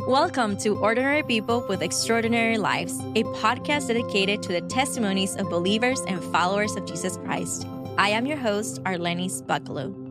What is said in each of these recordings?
Welcome to Ordinary People with Extraordinary Lives, a podcast dedicated to the testimonies of believers and followers of Jesus Christ. I am your host, Arlenis Bucklew.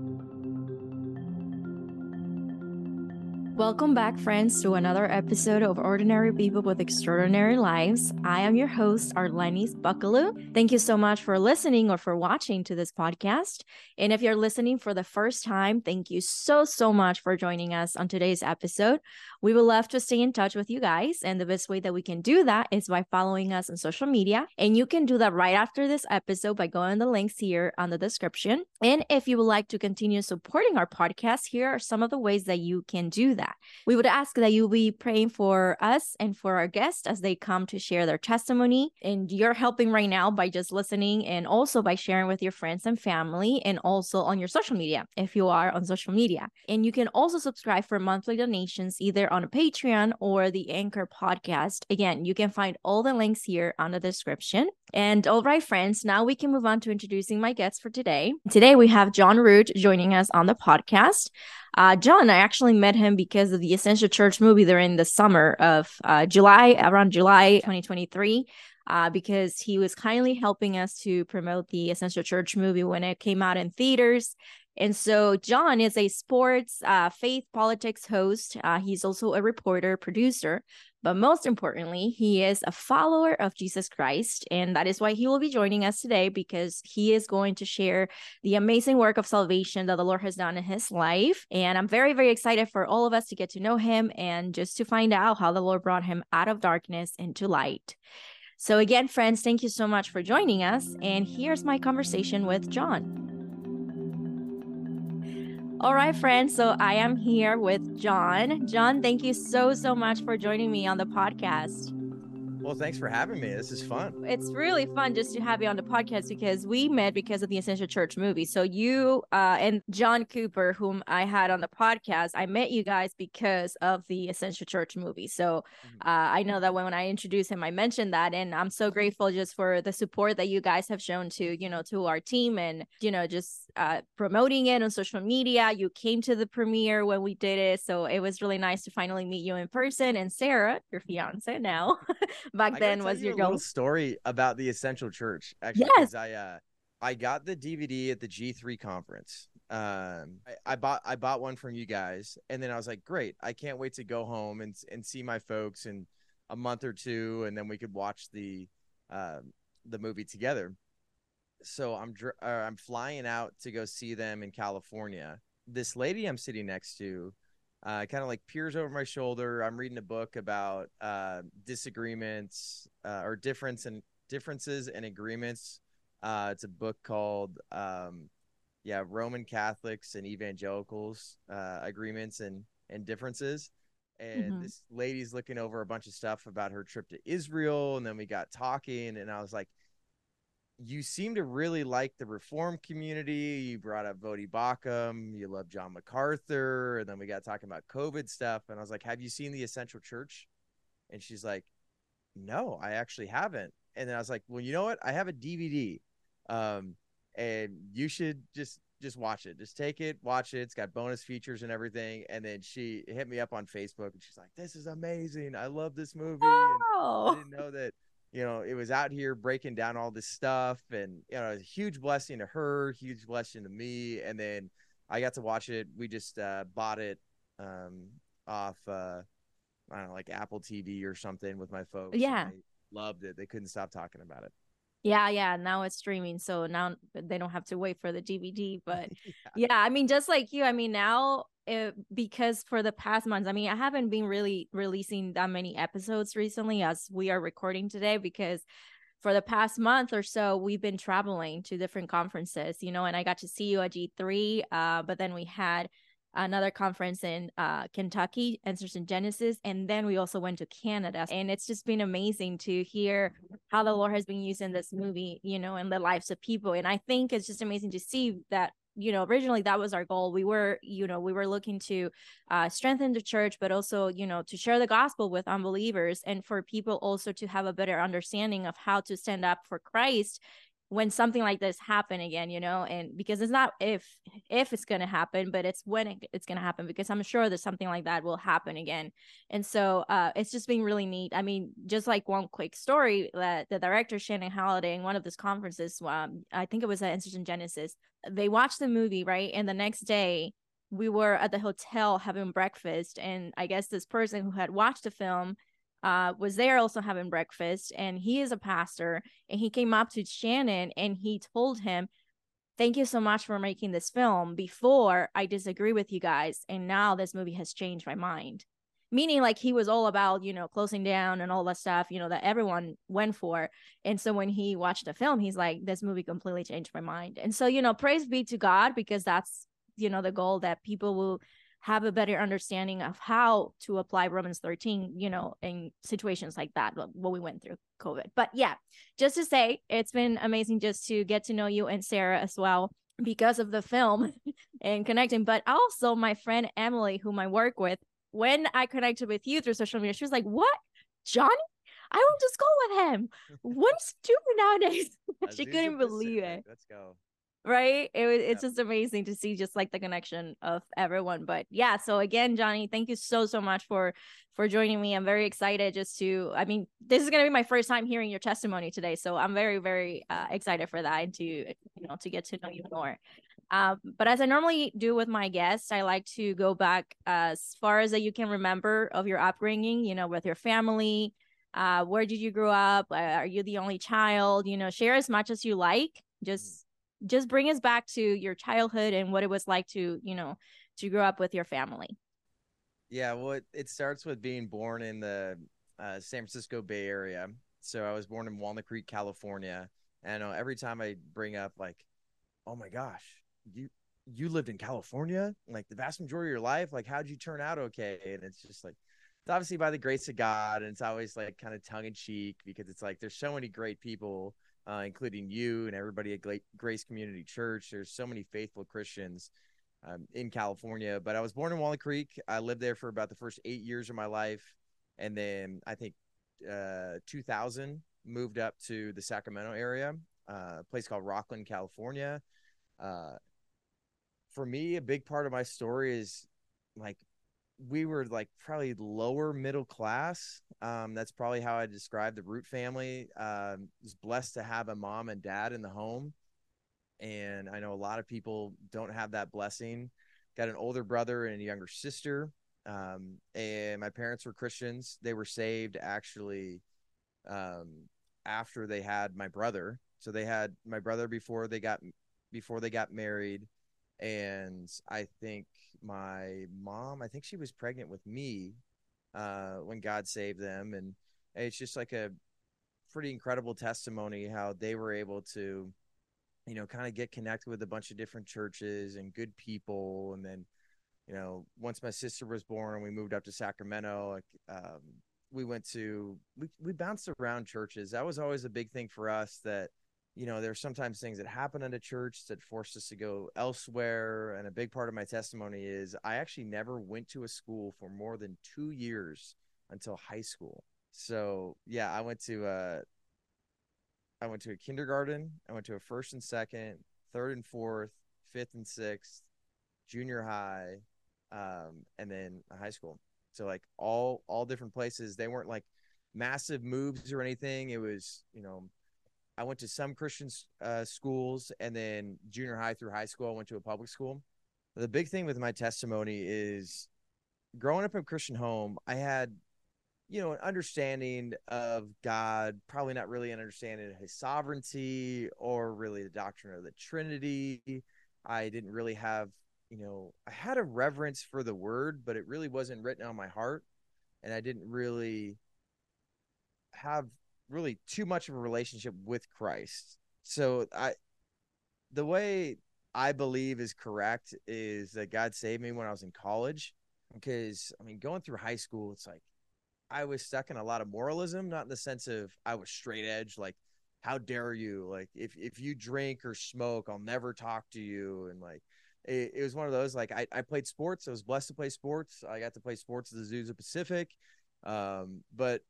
Welcome back, friends, to another episode of Ordinary People with Extraordinary Lives. I am your host, Arlenis Buckaloo. Thank you so much for listening or for watching to this podcast. And if you're listening for the first time, thank you so, so much for joining us on today's episode. We would love to stay in touch with you guys. And the best way that we can do that is by following us on social media. And you can do that right after this episode by going the links here on the description. And if you would like to continue supporting our podcast, here are some of the ways that you can do that. We would ask that you be praying for us and for our guests as they come to share their testimony. And you're helping right now by just listening and also by sharing with your friends and family and also on your social media if you are on social media. And you can also subscribe for monthly donations either on Patreon or the Anchor podcast. Again, you can find all the links here on the description. And all right, friends, now we can move on to introducing my guests for today. Today we have Jon Root joining us on the podcast. Uh, Jon, I actually met him because of the Essential Church movie during the summer of uh, July, around July 2023. Uh, because he was kindly helping us to promote the Essential Church movie when it came out in theaters. And so Jon is a sports, uh, faith, politics host. Uh, he's also a reporter, producer, but most importantly, he is a follower of Jesus Christ. And that is why he will be joining us today because he is going to share the amazing work of salvation that the Lord has done in his life. And I'm very, very excited for all of us to get to know him and just to find out how the Lord brought him out of darkness into light. So, again, friends, thank you so much for joining us. And here's my conversation with Jon. All right, friends. So I am here with Jon. Jon, thank you so, so much for joining me on the podcast. Well, thanks for having me. This is fun. It's really fun just to have you on the podcast because we met because of the Essential Church movie. So you uh, and John Cooper, whom I had on the podcast, I met you guys because of the Essential Church movie. So mm-hmm. uh, I know that when, when I introduced him, I mentioned that, and I'm so grateful just for the support that you guys have shown to you know to our team and you know just uh, promoting it on social media. You came to the premiere when we did it, so it was really nice to finally meet you in person. And Sarah, your fiance now. back then was you your goal. story about the Essential Church. Actually, yes, I uh, I got the DVD at the G3 conference. Um, I, I, bought I bought one from you guys, and then I was like, great, I can't wait to go home and and see my folks in a month or two, and then we could watch the uh, the movie together. So I'm dr- uh, I'm flying out to go see them in California. This lady I'm sitting next to uh, kind of like peers over my shoulder. I'm reading a book about uh, disagreements uh, or difference and differences and agreements. Uh, it's a book called um, yeah Roman Catholics and Evangelicals uh, agreements and and differences. And mm-hmm. this lady's looking over a bunch of stuff about her trip to Israel, and then we got talking, and I was like, you seem to really like the reform community. You brought up Voddie Baucham. You love John MacArthur. And then we got talking about COVID stuff. And I was like, Have you seen the Essential Church? And she's like, No, I actually haven't. And then I was like, Well, you know what? I have a DVD. Um, and you should just just watch it. Just take it, watch it. It's got bonus features and everything. And then she hit me up on Facebook and she's like, This is amazing. I love this movie. Oh. I didn't know that you know, it was out here breaking down all this stuff, and you know, a huge blessing to her, huge blessing to me, and then I got to watch it. We just uh, bought it um, off, uh, I don't know, like Apple TV or something with my folks. Yeah, loved it. They couldn't stop talking about it. Yeah, yeah. Now it's streaming, so now they don't have to wait for the DVD. But yeah. yeah, I mean, just like you, I mean, now it, because for the past months, I mean, I haven't been really releasing that many episodes recently as we are recording today because for the past month or so, we've been traveling to different conferences, you know, and I got to see you at G3. Uh, but then we had another conference in uh, Kentucky, Answers in Genesis, and then we also went to Canada. And it's just been amazing to hear how the Lord has been using this movie, you know, in the lives of people. And I think it's just amazing to see that you know originally that was our goal we were you know we were looking to uh, strengthen the church but also you know to share the gospel with unbelievers and for people also to have a better understanding of how to stand up for christ when something like this happen again you know and because it's not if if it's going to happen but it's when it, it's going to happen because i'm sure that something like that will happen again. And so uh it's just been really neat. I mean just like one quick story that the director shannon halliday in one of these conferences um i think it was at institution genesis they watched the movie right? And the next day we were at the hotel having breakfast and i guess this person who had watched the film uh, was there also having breakfast and he is a pastor and he came up to shannon and he told him thank you so much for making this film before i disagree with you guys and now this movie has changed my mind. Meaning like he was all about you know closing down and all that stuff you know that everyone went for and so when he watched the film he's like this movie completely changed my mind. And so you know praise be to god because that's you know the goal that people will have a better understanding of how to apply Romans 13, you know, in situations like that, what we went through COVID. But yeah, just to say, it's been amazing just to get to know you and Sarah as well because of the film and connecting. But also, my friend Emily, whom I work with, when I connected with you through social media, she was like, What? Johnny? I went to school with him. What's doing nowadays? she couldn't believe it. Let's go right it, was it's yeah. just amazing to see just like the connection of everyone but yeah so again johnny thank you so so much for for joining me i'm very excited just to i mean this is going to be my first time hearing your testimony today so i'm very very uh, excited for that and to you know to get to know you more um, but as I normally do with my guests, I like to go back as far as that you can remember of your upbringing, you know, with your family. Uh, where did you grow up? Uh, are you the only child? You know, share as much as you like. Just just bring us back to your childhood and what it was like to you know to grow up with your family. Yeah well it, it starts with being born in the uh, san francisco bay area. So i was born in walnut creek california and uh, every time i bring up like oh my gosh you you lived in california? Like the vast majority of your life? Like how'd you turn out okay? And it's just like it's obviously by the grace of god and it's always like kind of tongue-in-cheek because it's like there's so many great people uh, including you and everybody at Grace Community Church. There's so many faithful Christians um, in California. But I was born in Walnut Creek. I lived there for about the first eight years of my life, and then I think uh, 2000 moved up to the Sacramento area, uh, a place called Rocklin, California. Uh, for me, a big part of my story is like we were like probably lower middle class. Um, that's probably how I describe the Root family. Um, was blessed to have a mom and dad in the home, and I know a lot of people don't have that blessing. Got an older brother and a younger sister, um, and my parents were Christians. They were saved actually um, after they had my brother. So they had my brother before they got before they got married and I think my mom, I think she was pregnant with me uh, when God saved them, and it's just like a pretty incredible testimony how they were able to, you know, kind of get connected with a bunch of different churches and good people, and then, you know, once my sister was born, we moved up to Sacramento. Like, um, we went to we we bounced around churches. That was always a big thing for us that you know, there's sometimes things that happen at a church that forced us to go elsewhere. And a big part of my testimony is I actually never went to a school for more than two years until high school. So yeah, I went to uh I went to a kindergarten, I went to a first and second, third and fourth, fifth and sixth, junior high, um, and then high school. So like all all different places. They weren't like massive moves or anything. It was, you know, I went to some Christian uh, schools, and then junior high through high school, I went to a public school. The big thing with my testimony is growing up in a Christian home, I had, you know, an understanding of God, probably not really an understanding of his sovereignty or really the doctrine of the Trinity. I didn't really have, you know, I had a reverence for the word, but it really wasn't written on my heart. And I didn't really have really too much of a relationship with Christ. So I the way I believe is correct is that God saved me when I was in college. Because I mean, going through high school, it's like I was stuck in a lot of moralism, not in the sense of I was straight edge, like how dare you? Like if if you drink or smoke, I'll never talk to you. And like it, it was one of those like I, I played sports. I was blessed to play sports. I got to play sports at the Azusa Pacific. Um, but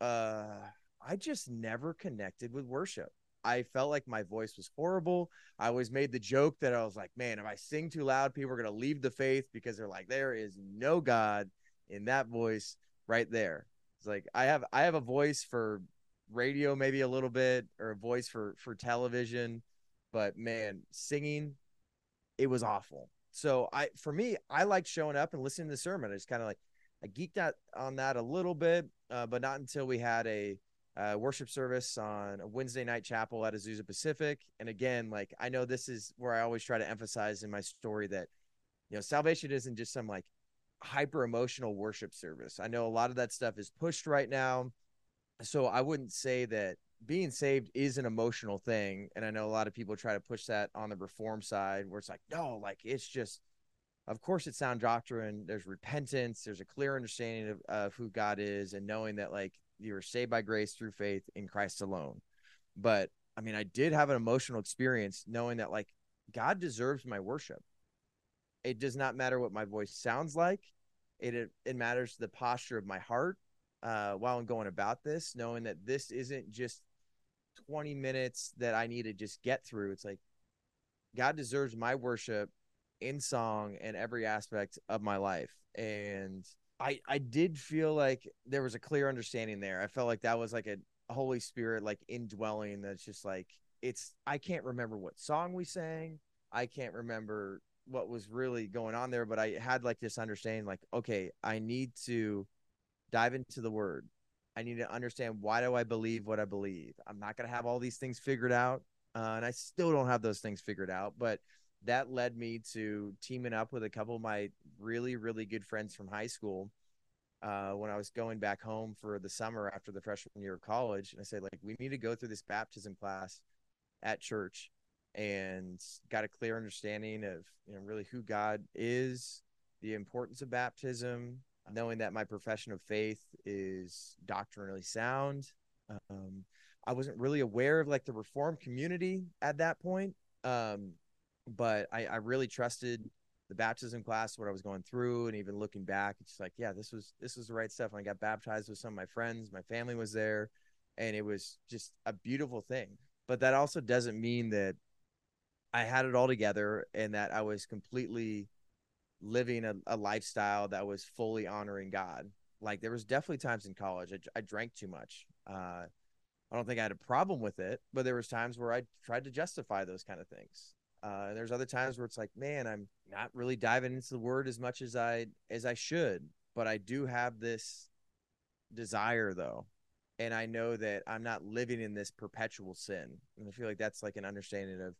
uh I just never connected with worship. I felt like my voice was horrible. I always made the joke that I was like, man, if I sing too loud, people are going to leave the faith because they're like, there is no God in that voice right there. It's like I have I have a voice for radio maybe a little bit or a voice for for television, but man, singing it was awful. So I for me, I like showing up and listening to the sermon. It's kind of like I geeked out on that a little bit, uh, but not until we had a uh, worship service on a Wednesday night chapel at Azusa Pacific. And again, like I know this is where I always try to emphasize in my story that you know salvation isn't just some like hyper emotional worship service. I know a lot of that stuff is pushed right now. So I wouldn't say that being saved is an emotional thing. And I know a lot of people try to push that on the reform side where it's like, no, like it's just, of course, it's sound doctrine. There's repentance. There's a clear understanding of, of who God is and knowing that like you're saved by grace through faith in Christ alone. But I mean, I did have an emotional experience knowing that like God deserves my worship. It does not matter what my voice sounds like. It it, it matters the posture of my heart uh, while I'm going about this, knowing that this isn't just 20 minutes that I need to just get through. It's like God deserves my worship in song and every aspect of my life. And I I did feel like there was a clear understanding there. I felt like that was like a Holy Spirit like indwelling that's just like it's I can't remember what song we sang. I can't remember what was really going on there, but I had like this understanding like okay, I need to dive into the word. I need to understand why do I believe what I believe. I'm not going to have all these things figured out, uh, and I still don't have those things figured out. But that led me to teaming up with a couple of my really really good friends from high school uh, when I was going back home for the summer after the freshman year of college. And I said like we need to go through this baptism class at church and got a clear understanding of you know really who God is, the importance of baptism, knowing that my profession of faith is doctrinally sound. Um, I wasn't really aware of like the reformed community at that point. Um, but I, I really trusted the baptism class, what I was going through, and even looking back, it's like, yeah, this was this was the right stuff. And I got baptized with some of my friends, my family was there, and it was just a beautiful thing. But that also doesn't mean that I had it all together and that I was completely living a, a lifestyle that was fully honoring God. Like there was definitely times in college I, I drank too much. Uh, I don't think I had a problem with it, but there was times where I tried to justify those kind of things. Uh, and there's other times where it's like, man, I'm not really diving into the word as much as I as I should, but I do have this desire though, and I know that I'm not living in this perpetual sin. And I feel like that's like an understanding of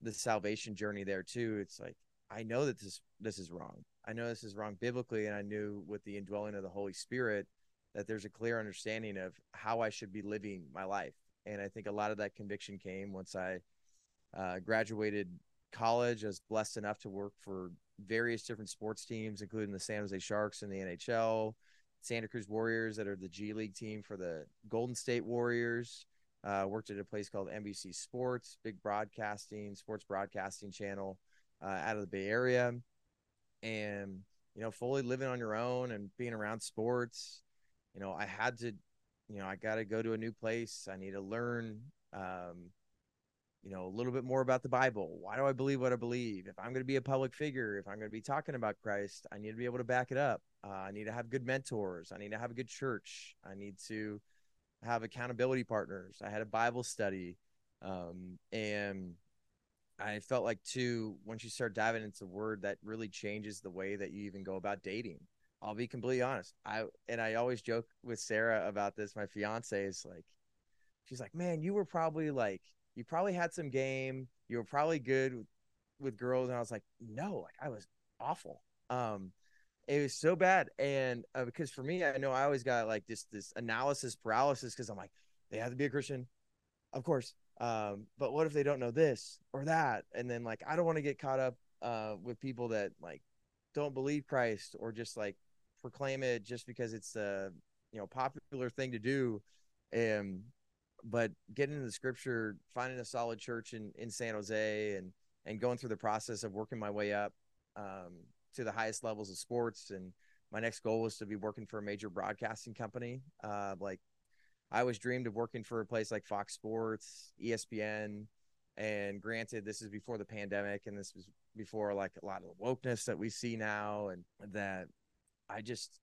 the salvation journey there too. It's like I know that this this is wrong. I know this is wrong biblically, and I knew with the indwelling of the Holy Spirit that there's a clear understanding of how I should be living my life. And I think a lot of that conviction came once I uh, graduated college. I was blessed enough to work for various different sports teams, including the San Jose Sharks and the NHL, Santa Cruz Warriors, that are the G League team for the Golden State Warriors. Uh, worked at a place called NBC Sports, big broadcasting, sports broadcasting channel uh, out of the Bay Area, and you know, fully living on your own and being around sports. You know, I had to, you know, I got to go to a new place. I need to learn, um, you know, a little bit more about the Bible. Why do I believe what I believe? If I'm going to be a public figure, if I'm going to be talking about Christ, I need to be able to back it up. Uh, I need to have good mentors. I need to have a good church. I need to have accountability partners. I had a Bible study. Um, and I felt like too, once you start diving into the word, that really changes the way that you even go about dating. I'll be completely honest. I and I always joke with Sarah about this. My fiance is like, she's like, man, you were probably like, you probably had some game. You were probably good with, with girls, and I was like, no, like I was awful. Um, it was so bad, and uh, because for me, I know I always got like this this analysis paralysis because I'm like, they have to be a Christian, of course. Um, but what if they don't know this or that? And then like I don't want to get caught up uh, with people that like don't believe Christ or just like proclaim it just because it's a you know popular thing to do. And but getting into the scripture, finding a solid church in in San Jose, and and going through the process of working my way up um, to the highest levels of sports. And my next goal was to be working for a major broadcasting company, uh, like I always dreamed of working for a place like Fox Sports, ESPN, and granted, this is before the pandemic, and this was before like a lot of the wokeness that we see now, and that I just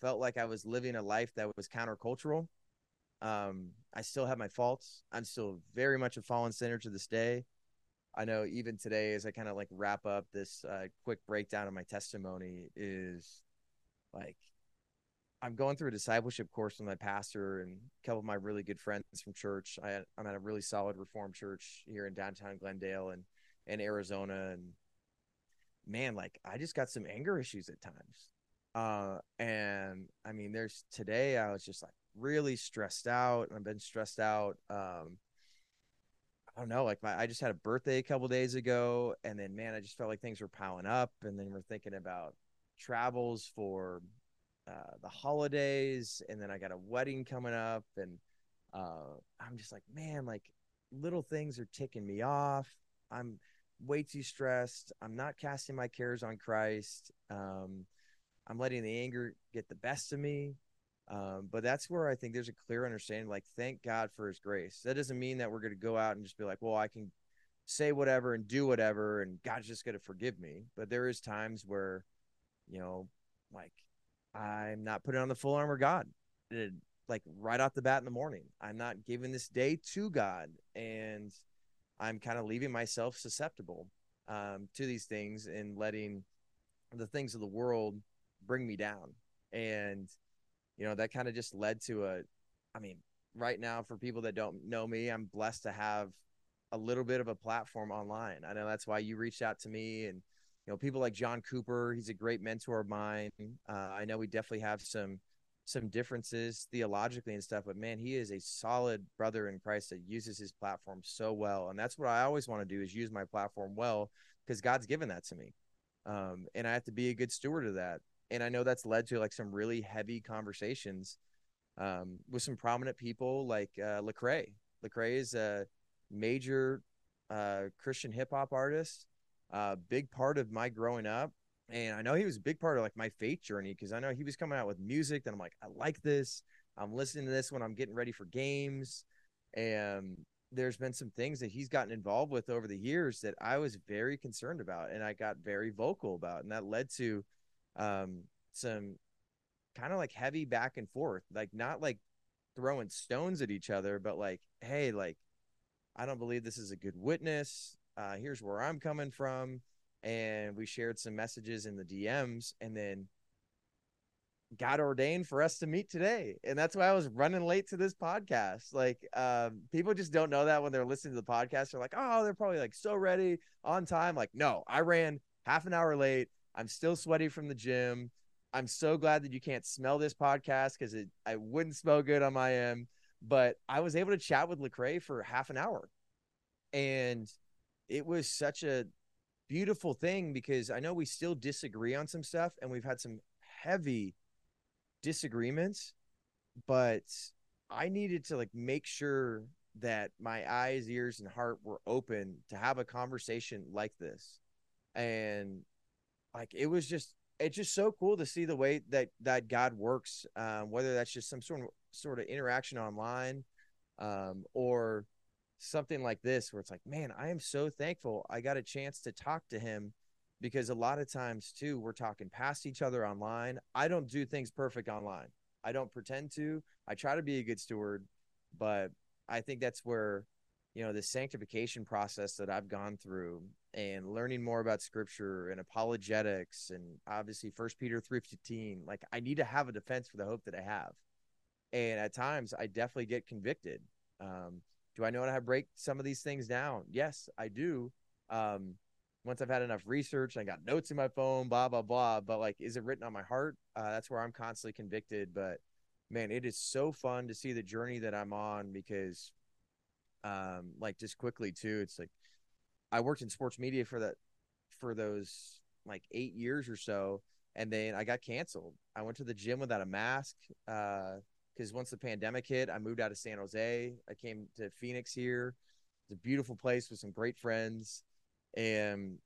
felt like I was living a life that was countercultural. Um, I still have my faults. I'm still very much a fallen sinner to this day. I know even today, as I kind of like wrap up this uh, quick breakdown of my testimony, is like I'm going through a discipleship course with my pastor and a couple of my really good friends from church. I, am at a really solid Reformed church here in downtown Glendale and in Arizona, and man, like I just got some anger issues at times. Uh, and I mean, there's today I was just like really stressed out. and I've been stressed out. Um, I don't know, like my, I just had a birthday a couple days ago, and then man, I just felt like things were piling up, and then we're thinking about travels for uh, the holidays, and then I got a wedding coming up, and uh, I'm just like, man, like little things are ticking me off. I'm way too stressed. I'm not casting my cares on Christ. Um, I'm letting the anger get the best of me. Um, but that's where I think there's a clear understanding. Like, thank God for His grace. That doesn't mean that we're going to go out and just be like, well, I can say whatever and do whatever, and God's just going to forgive me. But there is times where, you know, like I'm not putting on the full armor God. It, like right off the bat in the morning, I'm not giving this day to God, and I'm kind of leaving myself susceptible um, to these things and letting the things of the world bring me down. And you know that kind of just led to a i mean right now for people that don't know me i'm blessed to have a little bit of a platform online. I know that's why you reached out to me and you know people like john cooper he's a great mentor of mine. Uh, i know we definitely have some some differences theologically and stuff but man he is a solid brother in christ that uses his platform so well. And that's what i always want to do is use my platform well because god's given that to me. Um, and i have to be a good steward of that and I know that's led to like some really heavy conversations um, with some prominent people like uh, Lecrae. Lecrae is a major uh, Christian hip hop artist, a uh, big part of my growing up, and I know he was a big part of like my faith journey because I know he was coming out with music that I'm like, I like this. I'm listening to this when I'm getting ready for games, and there's been some things that he's gotten involved with over the years that I was very concerned about, and I got very vocal about, and that led to um, some kind of like heavy back and forth, like not like throwing stones at each other, but like, hey, like, I don't believe this is a good witness. Uh, here's where I'm coming from. And we shared some messages in the DMs, and then God ordained for us to meet today. And that's why I was running late to this podcast. Like, um, people just don't know that when they're listening to the podcast. They're like, oh, they're probably like so ready on time. Like, no, I ran half an hour late. I'm still sweaty from the gym. I'm so glad that you can't smell this podcast because it I wouldn't smell good on my end. But I was able to chat with Lecrae for half an hour, and it was such a beautiful thing because I know we still disagree on some stuff, and we've had some heavy disagreements, but I needed to like make sure that my eyes, ears, and heart were open to have a conversation like this. And like it was just it's just so cool to see the way that that God works. Um, whether that's just some sort of sort of interaction online, um, or something like this, where it's like, man, I am so thankful I got a chance to talk to him, because a lot of times too, we're talking past each other online. I don't do things perfect online. I don't pretend to. I try to be a good steward, but I think that's where you know the sanctification process that I've gone through and learning more about scripture and apologetics and obviously first peter 3.15 like i need to have a defense for the hope that i have. And at times i definitely get convicted. Um, do i know how to break some of these things down? Yes i do. Um, once i've had enough research i got notes in my phone blah blah blah but like is it written on my heart? Uh, that's where i'm constantly convicted but man it is so fun to see the journey that i'm on because um like just quickly too it's like I worked in sports media for that for those like eight years or so, and then I got canceled. I went to the gym without a mask because uh, once the pandemic hit, I moved out of San Jose. I came to Phoenix here. It's a beautiful place with some great friends, and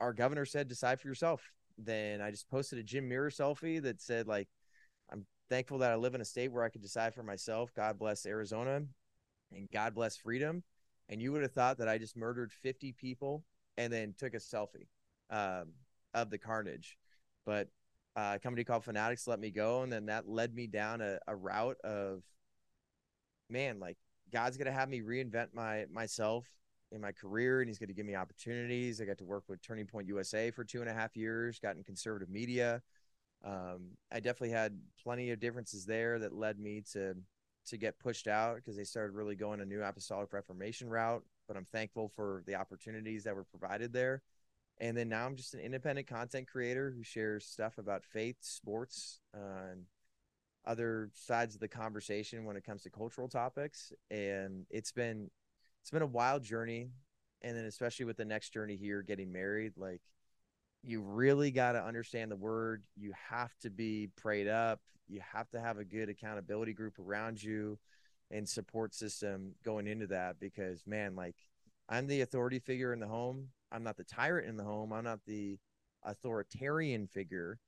our governor said, "Decide for yourself." Then I just posted a gym mirror selfie that said like, "I'm thankful that I live in a state where I could decide for myself. God bless Arizona and God bless freedom. And you would have thought that I just murdered 50 people and then took a selfie um, of the carnage. But uh, a company called Fanatics let me go. And then that led me down a, a route of, man, like God's to have me reinvent my myself in my career and he's to give me opportunities. I got to work with Turning Point USA for two and a half years, got in conservative media. Um, I definitely had plenty of differences there that led me to to get pushed out because they started really going a new apostolic reformation route. But I'm thankful for the opportunities that were provided there. And then now I'm just an independent content creator who shares stuff about faith, sports, uh, and other sides of the conversation when it comes to cultural topics. And it's been it's been a wild journey. And then especially with the next journey here, getting married, like you really got to understand the word. You have to be prayed up. You have to have a good accountability group around you and support system going into that because man, like I'm the authority figure in the home. I'm not the tyrant in the home. I'm not the authoritarian figure,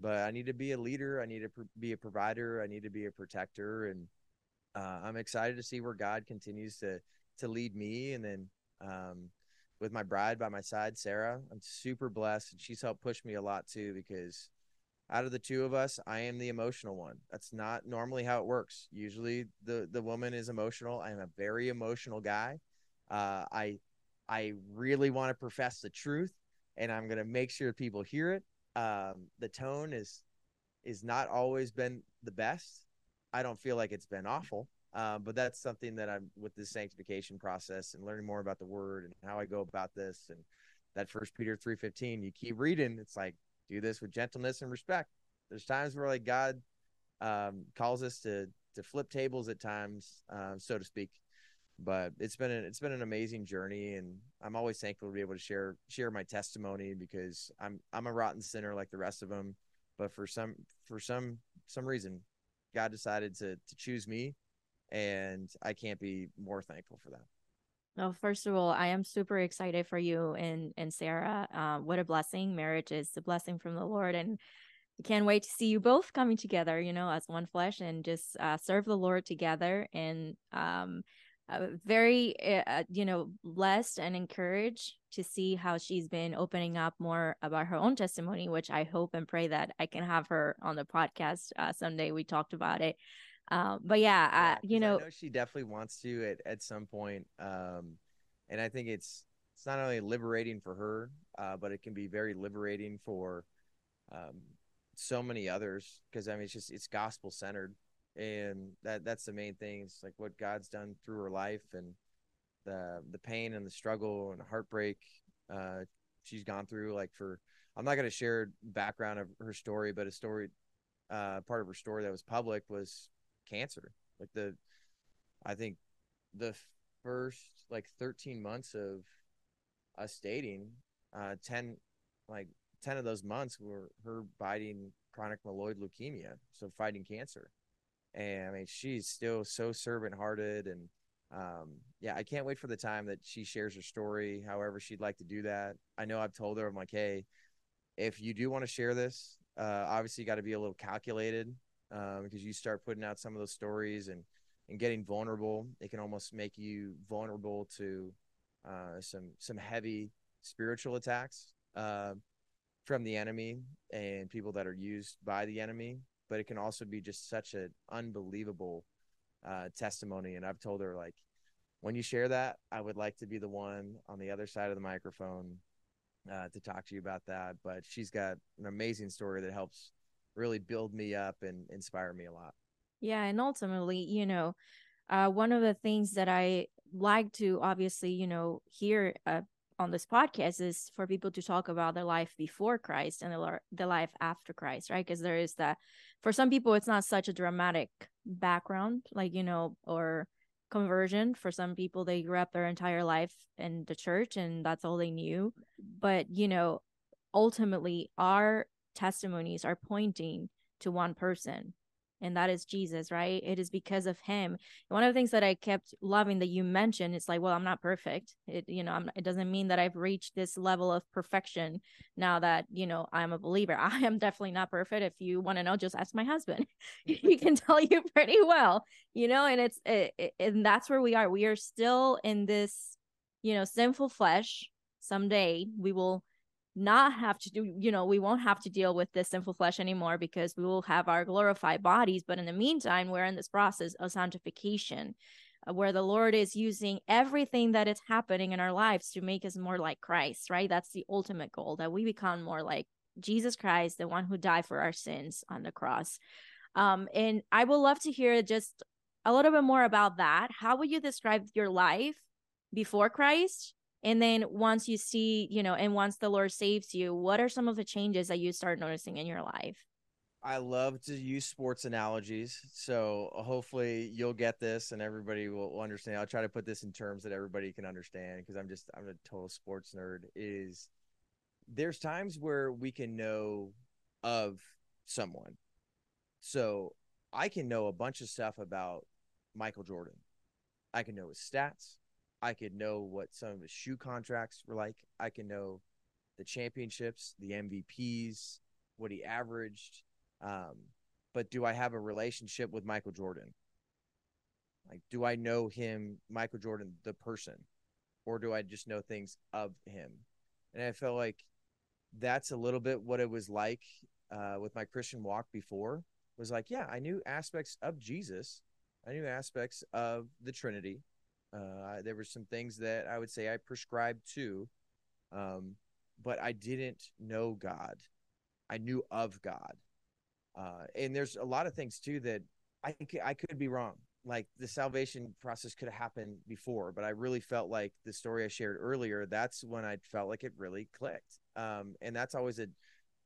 but I need to be a leader. I need to be a provider. I need to be a protector. And uh, I'm excited to see where God continues to to lead me. And then um, with my bride by my side, Sarah. I'm super blessed, and she's helped push me a lot too because out of the two of us, I am the emotional one. That's not normally how it works. Usually, the the woman is emotional. I am a very emotional guy. Uh, I I really want to profess the truth, and I'm gonna make sure people hear it. Um, the tone is is not always been the best. I don't feel like it's been awful. Um, but that's something that I'm with this sanctification process and learning more about the word and how I go about this. And that first Peter 3.15, you keep reading. It's like, do this with gentleness and respect. There's times where like God um, calls us to, to flip tables at times, uh, so to speak. But it's been an, it's been an amazing journey, and I'm always thankful to be able to share share my testimony because I'm I'm a rotten sinner like the rest of them, but for some for some some reason, God decided to to choose me and I can't be more thankful for that. Well, first of all, I am super excited for you and and Sarah. Uh, what a blessing! Marriage is a blessing from the Lord, and I can't wait to see you both coming together. You know, as one flesh, and just uh, serve the Lord together. And um, uh, very, uh, you know, blessed and encouraged to see how she's been opening up more about her own testimony, which I hope and pray that I can have her on the podcast uh, someday. We talked about it um, but yeah, yeah I, you know, know, she definitely wants to at, at some point. Um, and I think it's it's not only liberating for her, uh, but it can be very liberating for um, so many others because I mean it's just it's gospel centered, and that that's the main thing. It's like what God's done through her life and the the pain and the struggle and heartbreak uh, she's gone through. Like for I'm not going to share background of her story, but a story uh, part of her story that was public was cancer. Like the, I think the first like 13 months of us dating, uh, 10, like 10 of those months were her fighting chronic myeloid leukemia. So fighting cancer. And I mean, she's still so servant hearted. And um, yeah, I can't wait for the time that she shares her story, however she'd like to do that. I know I've told her, I'm like, hey, if you do want to share this, uh, obviously you got to be a little calculated um, because you start putting out some of those stories and and getting vulnerable. It can almost make you vulnerable to uh, some some heavy spiritual attacks uh, from the enemy and people that are used by the enemy. But it can also be just such an unbelievable uh, testimony. And I've told her like, when you share that, I would like to be the one on the other side of the microphone uh, to talk to you about that. But she's got an amazing story that helps really build me up and inspire me a lot. Yeah, and ultimately, you know, uh, one of the things that I like to obviously, you know, hear uh, on this podcast is for people to talk about their life before Christ and the, the life after Christ, right? Because there is that for some people, it's not such a dramatic background, like, you know, or conversion. For some people, they grew up their entire life in the church and that's all they knew. But, you know, ultimately, our testimonies are pointing to one person and that is Jesus, right? It is because of him. one of the things that I kept loving that you mentioned, it's like, well, I'm not perfect. It, you know, I'm, it doesn't mean that I've reached this level of perfection now that, you know, I'm a believer. I am definitely not perfect. If you want to know, just ask my husband. he can tell you pretty well, you know, and it's, it, it, and that's where we are. We are still in this, you know, sinful flesh. Someday we will not have to do you know we won't have to deal with this sinful flesh anymore because we will have our glorified bodies. But in the meantime we're in this process of sanctification uh, where the lord is using everything that is happening in our lives to make us more like christ right? That's the ultimate goal that we become more like jesus christ the one who died for our sins on the cross. Um and i would love to hear just a little bit more about that. How would you describe your life before christ and then once you see you know and once the lord saves you what are some of the changes that you start noticing in your life? I love to use sports analogies so uh, hopefully you'll get this and everybody will understand. I'll try to put this in terms that everybody can understand because i'm just i'm a total sports nerd is there's times where we can know of someone. So i can know a bunch of stuff about michael jordan. I can know his stats I could know what some of his shoe contracts were like. I can know the championships, the MVPs, what he averaged. Um, but do I have a relationship with Michael Jordan? Like, do I know him, Michael Jordan, the person, or do I just know things of him? And I felt like that's a little bit what it was like uh, with my Christian walk before. Was like, yeah, I knew aspects of Jesus, I knew aspects of the Trinity, uh, there were some things that I would say I prescribed to, um, but I didn't know God. I knew of God. Uh, and there's a lot of things too that I I could be wrong. Like the salvation process could have happened before, but I really felt like the story I shared earlier. That's when I felt like it really clicked. Um, and that's always a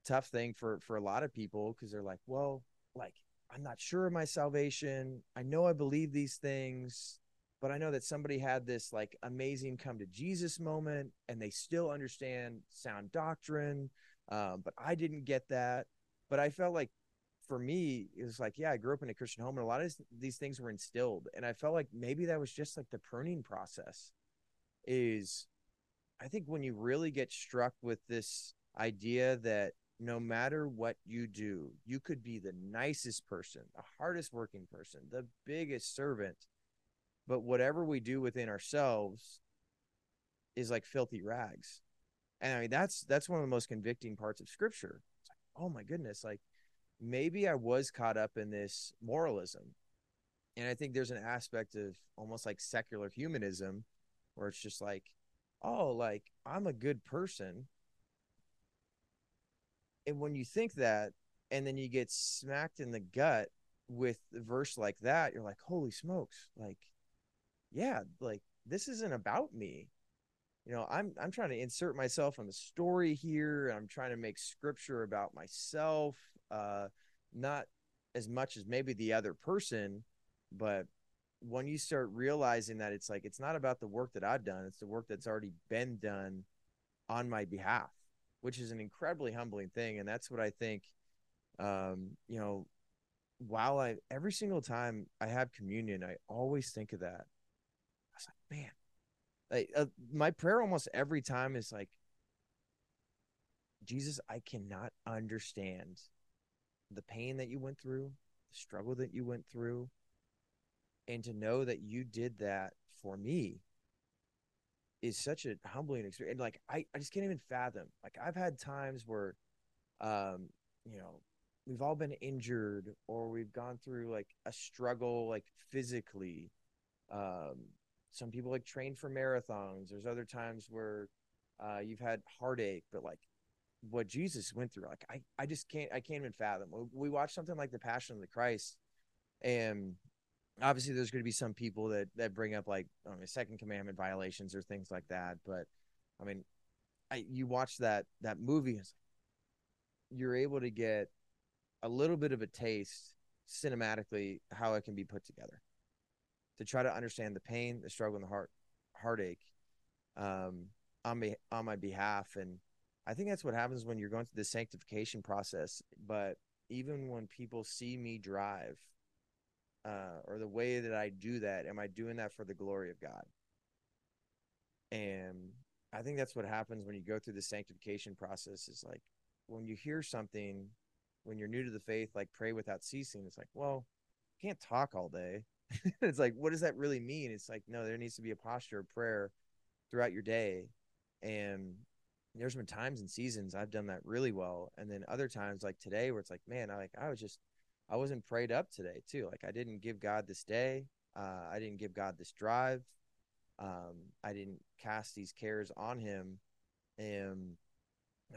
tough thing for for a lot of people because they're like, well, like I'm not sure of my salvation. I know I believe these things but I know that somebody had this like amazing come to Jesus moment and they still understand sound doctrine. Um, but I didn't get that. But I felt like for me, it was like, yeah, I grew up in a Christian home and a lot of these things were instilled. And I felt like maybe that was just like the pruning process is I think when you really get struck with this idea that no matter what you do, you could be the nicest person, the hardest working person, the biggest servant, but whatever we do within ourselves is like filthy rags. And i mean that's that's one of the most convicting parts of scripture. It's like oh my goodness like maybe i was caught up in this moralism. And i think there's an aspect of almost like secular humanism where it's just like oh like i'm a good person. And when you think that and then you get smacked in the gut with a verse like that you're like holy smokes like yeah, like this isn't about me. You know, I'm I'm trying to insert myself in the story here. I'm trying to make scripture about myself, uh, not as much as maybe the other person, but when you start realizing that it's like it's not about the work that I've done, it's the work that's already been done on my behalf, which is an incredibly humbling thing. And that's what I think um, you know, while I every single time I have communion, I always think of that man, like uh, my prayer almost every time is like, Jesus, I cannot understand the pain that you went through, the struggle that you went through, and to know that you did that for me is such a humbling experience. And like I, I just can't even fathom. Like I've had times where um, you know, we've all been injured or we've gone through like a struggle like physically um some people like train for marathons. There's other times where uh, you've had heartache, but like what Jesus went through, like I, I just can't, I can't even fathom. We watch something like the Passion of the Christ, and obviously there's going to be some people that that bring up like I mean, second commandment violations or things like that. But I mean, I you watch that that movie, you're able to get a little bit of a taste cinematically how it can be put together to try to understand the pain, the struggle, and the heart heartache um, on me on my behalf. And I think that's what happens when you're going through the sanctification process. But even when people see me drive uh, or the way that I do that, am I doing that for the glory of God? And I think that's what happens when you go through the sanctification process is like when you hear something, when you're new to the faith, like pray without ceasing, it's like, well, can't talk all day. it's like, what does that really mean? It's like, no, there needs to be a posture of prayer throughout your day. And there's been times and seasons I've done that really well. And then other times like today where it's like, man, I like I was just I wasn't prayed up today too. Like I didn't give God this day. Uh, I didn't give God this drive. Um, I didn't cast these cares on him. And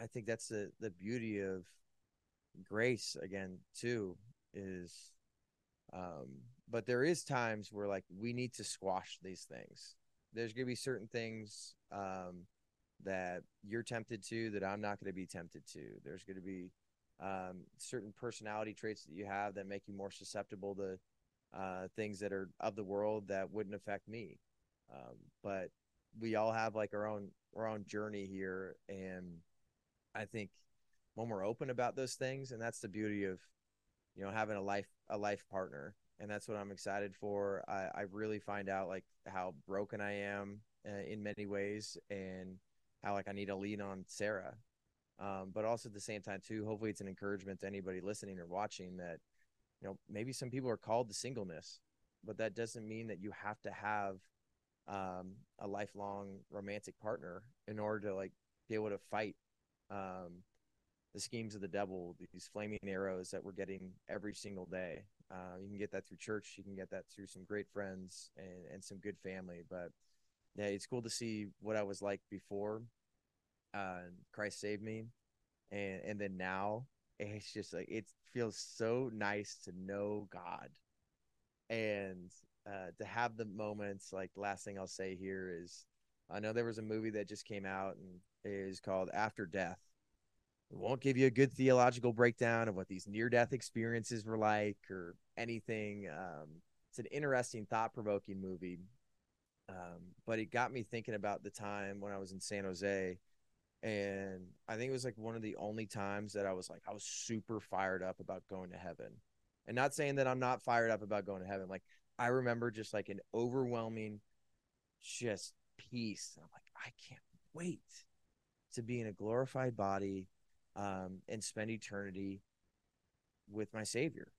I think that's the the beauty of grace again too is um but there is times where like we need to squash these things there's going to be certain things um, that you're tempted to that I'm not going to be tempted to. There's going to be um, certain personality traits that you have that make you more susceptible to uh, things that are of the world that wouldn't affect me. Um, but we all have like our own our own journey here, and I think when we're open about those things, and that's the beauty of you know having a life a life partner and that's what I'm excited for. I, I really find out like how broken I am uh, in many ways, and how like I need to lean on Sarah. Um, but also at the same time too, hopefully it's an encouragement to anybody listening or watching that, you know, maybe some people are called to singleness, but that doesn't mean that you have to have um, a lifelong romantic partner in order to like be able to fight um, the schemes of the devil, these flaming arrows that we're getting every single day. Uh, you can get that through church. You can get that through some great friends and, and some good family. But yeah, it's cool to see what I was like before uh, Christ saved me. And, and then now it's just like, it feels so nice to know God and uh, to have the moments like the last thing I'll say here is I know there was a movie that just came out and is called After Death it won't give you a good theological breakdown of what these near death experiences were like or anything. Um, it's an interesting, thought provoking movie. Um, but it got me thinking about the time when I was in San Jose. And I think it was like one of the only times that I was like, I was super fired up about going to heaven. And not saying that I'm not fired up about going to heaven. Like, I remember just like an overwhelming, just peace. And I'm like, I can't wait to be in a glorified body um, and spend eternity with my Savior.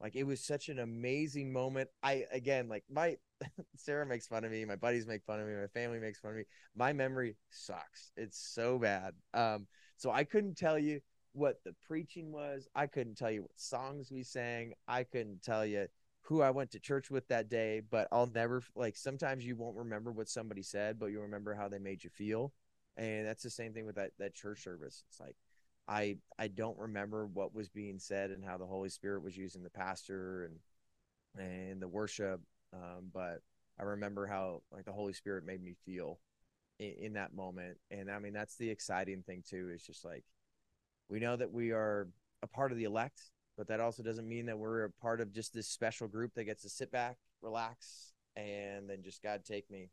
Like it was such an amazing moment. I again, like my Sarah makes fun of me, my buddies make fun of me, my family makes fun of me. My memory sucks. It's so bad. Um, so I couldn't tell you what the preaching was. I couldn't tell you what songs we sang. I couldn't tell you who I went to church with that day, but I'll never like sometimes you won't remember what somebody said, but you'll remember how they made you feel. And that's the same thing with that that church service. It's like I I don't remember what was being said and how the Holy Spirit was using the pastor and and the worship, um, but I remember how like the Holy Spirit made me feel in, in that moment, and I mean that's the exciting thing too. Is just like we know that we are a part of the elect, but that also doesn't mean that we're a part of just this special group that gets to sit back, relax, and then just God take me.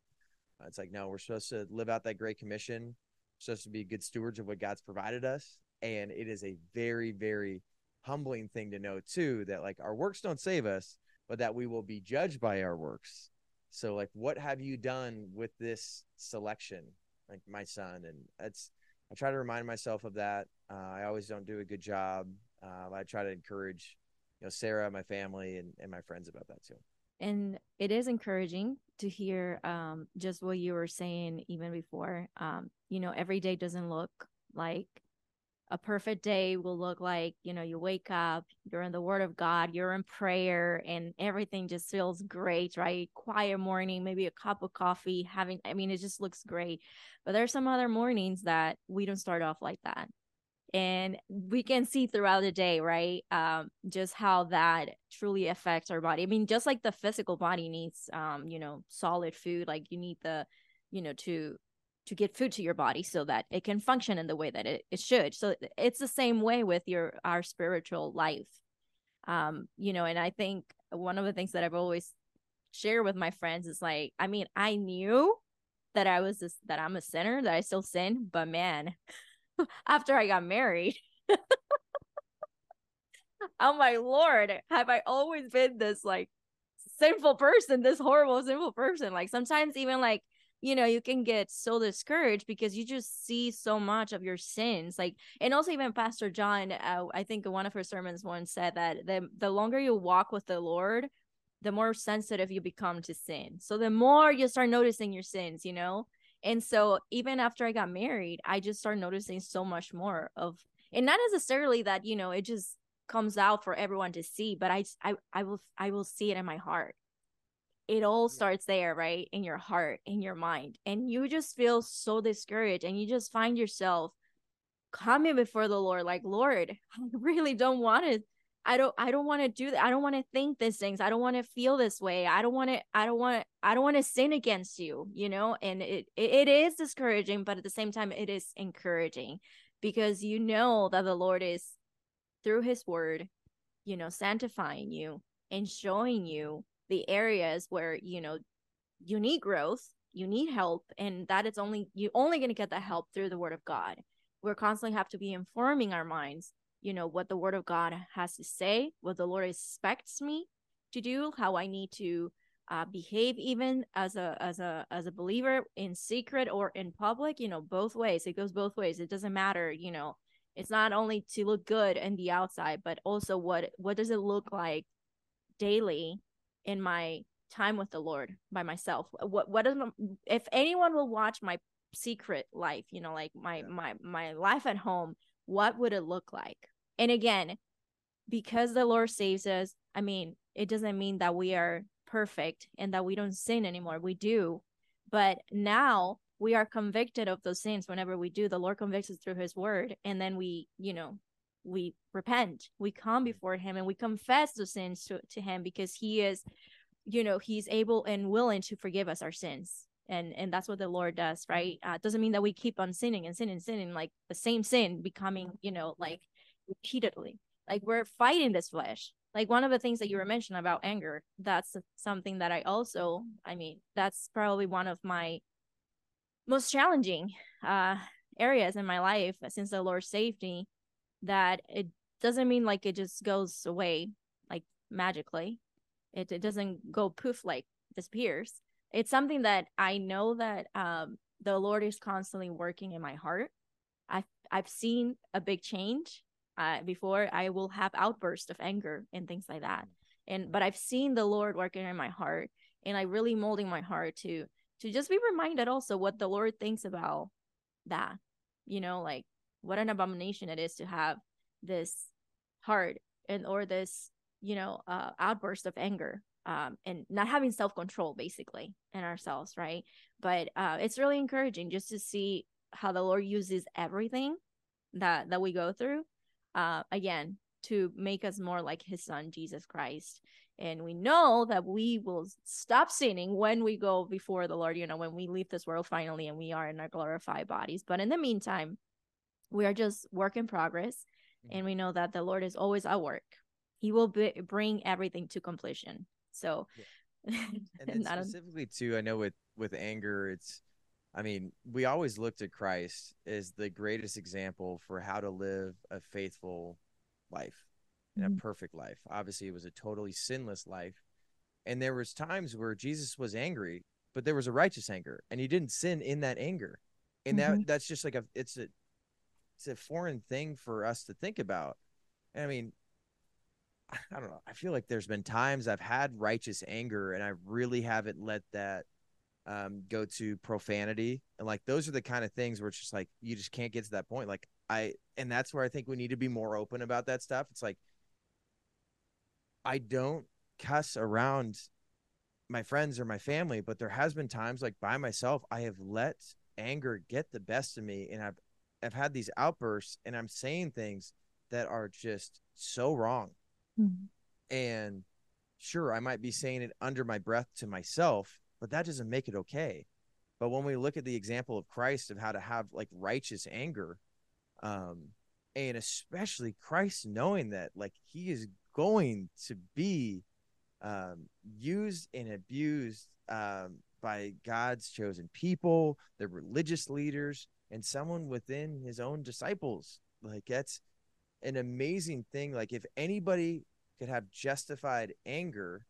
It's like no, we're supposed to live out that great commission. Supposed to be good stewards of what God's provided us, and it is a very very humbling thing to know too that like our works don't save us but that we will be judged by our works. So like what have you done with this selection? Like my son and that's i try to remind myself of that. Uh, i always don't do a good job. Uh, i try to encourage you know sarah my family and, and my friends about that too. And it is encouraging to hear um, just what you were saying even before. Um, you know every day doesn't look like a perfect day will look like you know you wake up you're in the word of god you're in prayer and everything just feels great right? Quiet morning maybe a cup of coffee having i mean it just looks great. But there's some other mornings that we don't start off like that. And we can see throughout the day right um just how that truly affects our body. I mean just like the physical body needs um you know solid food like you need the you know to to get food to your body so that it can function in the way that it, it should so it's the same way with your our spiritual life um you know and i think one of the things that i've always shared with my friends is like i mean i knew that i was this that i'm a sinner that i still sin but man after i got married oh my Lord, have I always been this like sinful person, this horrible sinful person? Like sometimes even like you know you can get so discouraged because you just see so much of your sins like and also even pastor john uh, i think one of her sermons once said that the the longer you walk with the lord the more sensitive you become to sin. So the more you start noticing your sins you know? And so even after i got married i just started noticing so much more of and not necessarily that you know it just comes out for everyone to see but i i, I will i will see it in my heart it all starts there right in your heart in your mind and you just feel so discouraged and you just find yourself coming before the lord like lord i really don't want to i don't i don't want to do that i don't want to think these things i don't want to feel this way i don't want to i don't want i don't want to sin against you you know and it, it it is discouraging but at the same time it is encouraging because you know that the lord is through his word you know sanctifying you and showing you the areas where you know you need growth you need help and that is only you only going to get that help through the word of god. We're constantly have to be informing our minds you know what the word of god has to say what the lord expects me to do how i need to uh, behave even as a as a as a believer in secret or in public you know both ways. It goes both ways. It doesn't matter you know. It's not only to look good in the outside but also what what does it look like daily in my time with the Lord by myself. What what is my, if anyone will watch my secret life, you know, like my yeah. my my life at home, what would it look like? And again, because the Lord saves us, I mean, it doesn't mean that we are perfect and that we don't sin anymore. We do. But now we are convicted of those sins whenever we do. The Lord convicts us through his word and then we, you know, we repent we come before him and we confess the sins to, to him because he is you know he's able and willing to forgive us our sins. And and that's what the lord does right? Uh, doesn't mean that we keep on sinning and sinning and sinning like the same sin becoming you know like repeatedly. Like we're fighting this flesh. Like one of the things that you were mentioning about anger that's something that i also i mean that's probably one of my most challenging uh areas in my life since the lord saved me that it doesn't mean like it just goes away like magically. It it doesn't go poof like disappears. It's something that I know that um the Lord is constantly working in my heart. I've I've seen a big change. Uh, before I will have outbursts of anger and things like that. And but I've seen the Lord working in my heart and I really molding my heart to to just be reminded also what the Lord thinks about that. You know, like what an abomination it is to have this heart and or this you know uh, outburst of anger um, and not having self-control basically in ourselves right? But uh, it's really encouraging just to see how the lord uses everything that that we go through uh, again to make us more like his son jesus christ. And we know that we will stop sinning when we go before the lord you know when we leave this world finally and we are in our glorified bodies. But in the meantime we are just work in progress mm-hmm. and we know that the lord is always at work he will be, bring everything to completion so yeah. and specifically too i know with with anger it's i mean we always looked at christ as the greatest example for how to live a faithful life and mm-hmm. a perfect life obviously it was a totally sinless life and there was times where jesus was angry but there was a righteous anger and he didn't sin in that anger and mm-hmm. that that's just like a it's a it's a foreign thing for us to think about. And I mean, I don't know. I feel like there's been times I've had righteous anger and I really haven't let that um, go to profanity. And like those are the kind of things where it's just like you just can't get to that point. Like I, and that's where I think we need to be more open about that stuff. It's like I don't cuss around my friends or my family, but there has been times like by myself I have let anger get the best of me and I've I've had these outbursts and I'm saying things that are just so wrong. Mm-hmm. And sure, I might be saying it under my breath to myself, but that doesn't make it okay. But when we look at the example of Christ of how to have like righteous anger, um, and especially Christ knowing that like he is going to be um, used and abused um, by God's chosen people, the religious leaders, and someone within his own disciples. Like that's an amazing thing. Like if anybody could have justified anger,